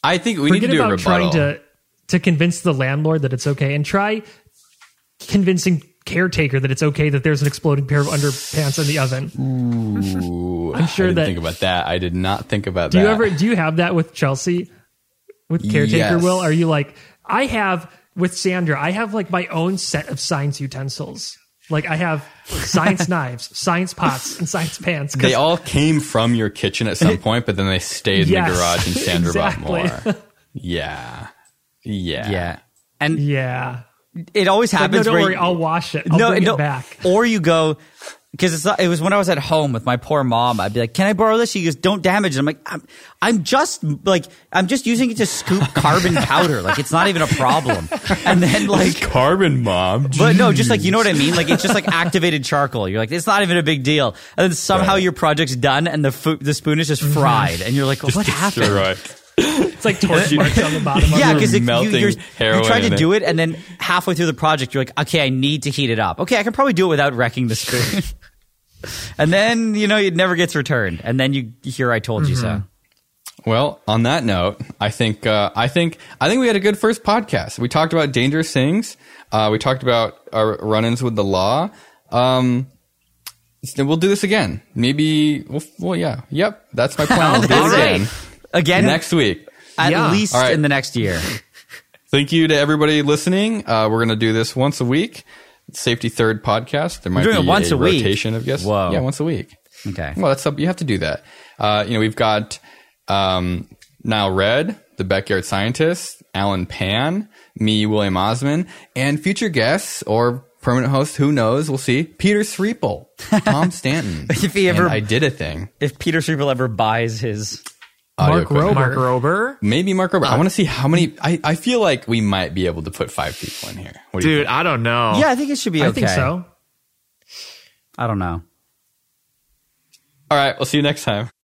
I think we need to Forget do a about rebuttal. trying to to convince the landlord that it's okay, and try convincing caretaker that it's okay that there's an exploding pair of underpants in the oven. Ooh, I'm sure I didn't that- think about that. I did not think about Do that. you ever do you have that with Chelsea? With caretaker Yes. will? Are you like I have with Sandra, I have like my own set of science utensils. Like I have science <laughs> knives, science pots, and science pans. 'cause- They all came from your kitchen at some <laughs> point, but then they stayed in the garage and Sandra <laughs> exactly. bought more. Yeah. Yeah. Yeah, and yeah. it always Like, no, happens. don't where worry, you- I'll wash it. I'll no, bring no, it back. Or you go because it was when I was at home with my poor mom. I'd be like, "Can I borrow this?" She goes, "Don't damage it." I'm like, "I'm, I'm just like I'm just using it to scoop carbon <laughs> powder. Like it's not even a problem." And then like. Carbon mom. But no, just like you know what I mean. Like it's just like <laughs> activated charcoal. You're like it's not even a big deal, and then somehow Right. your project's done, and the the spoon is just fried, and you're like, what happened? Right. It's like torch marks on the bottom Yeah, it. because you, melting you're, heroin you try to it. do it, and then halfway through the project, you're like, okay, I need to heat it up. Okay, I can probably do it without wrecking the spoon. <laughs> and then you know it never gets returned, and then you hear I told you so. Well, on that note, I think uh, I think I think we had a good first podcast. We talked about dangerous things. Uh, we talked about our run-ins with the law. Um, we'll do this again. Maybe. Well, well yeah. Yep. That's my plan. We'll do <laughs> All it right. Again Again, next week. at Yeah. least All right. in the next year. Thank you to everybody listening. Uh, we're going to do this once a week. Safety Third podcast. There might doing be it once a week? rotation of guests. Whoa. Yeah, once a week. Okay. Well, that's up. You have to do that. Uh, you know, we've got um, NileRed, the backyard scientist, Allen Pan, me, William Osman, and future guests or permanent hosts. Who knows? We'll see. Peter Sripol, Tom <laughs> Stanton. If he ever- And I did a thing. If Peter Sripol ever buys his, Audio Mark equipment. Rober. Mark Rober. Maybe Mark Rober. I uh, want to see how many. I, I feel like we might be able to put five people in here. What do you Dude, think? I don't know. yeah, I think it should be okay. I think so. I don't know. All right. We'll see you next time.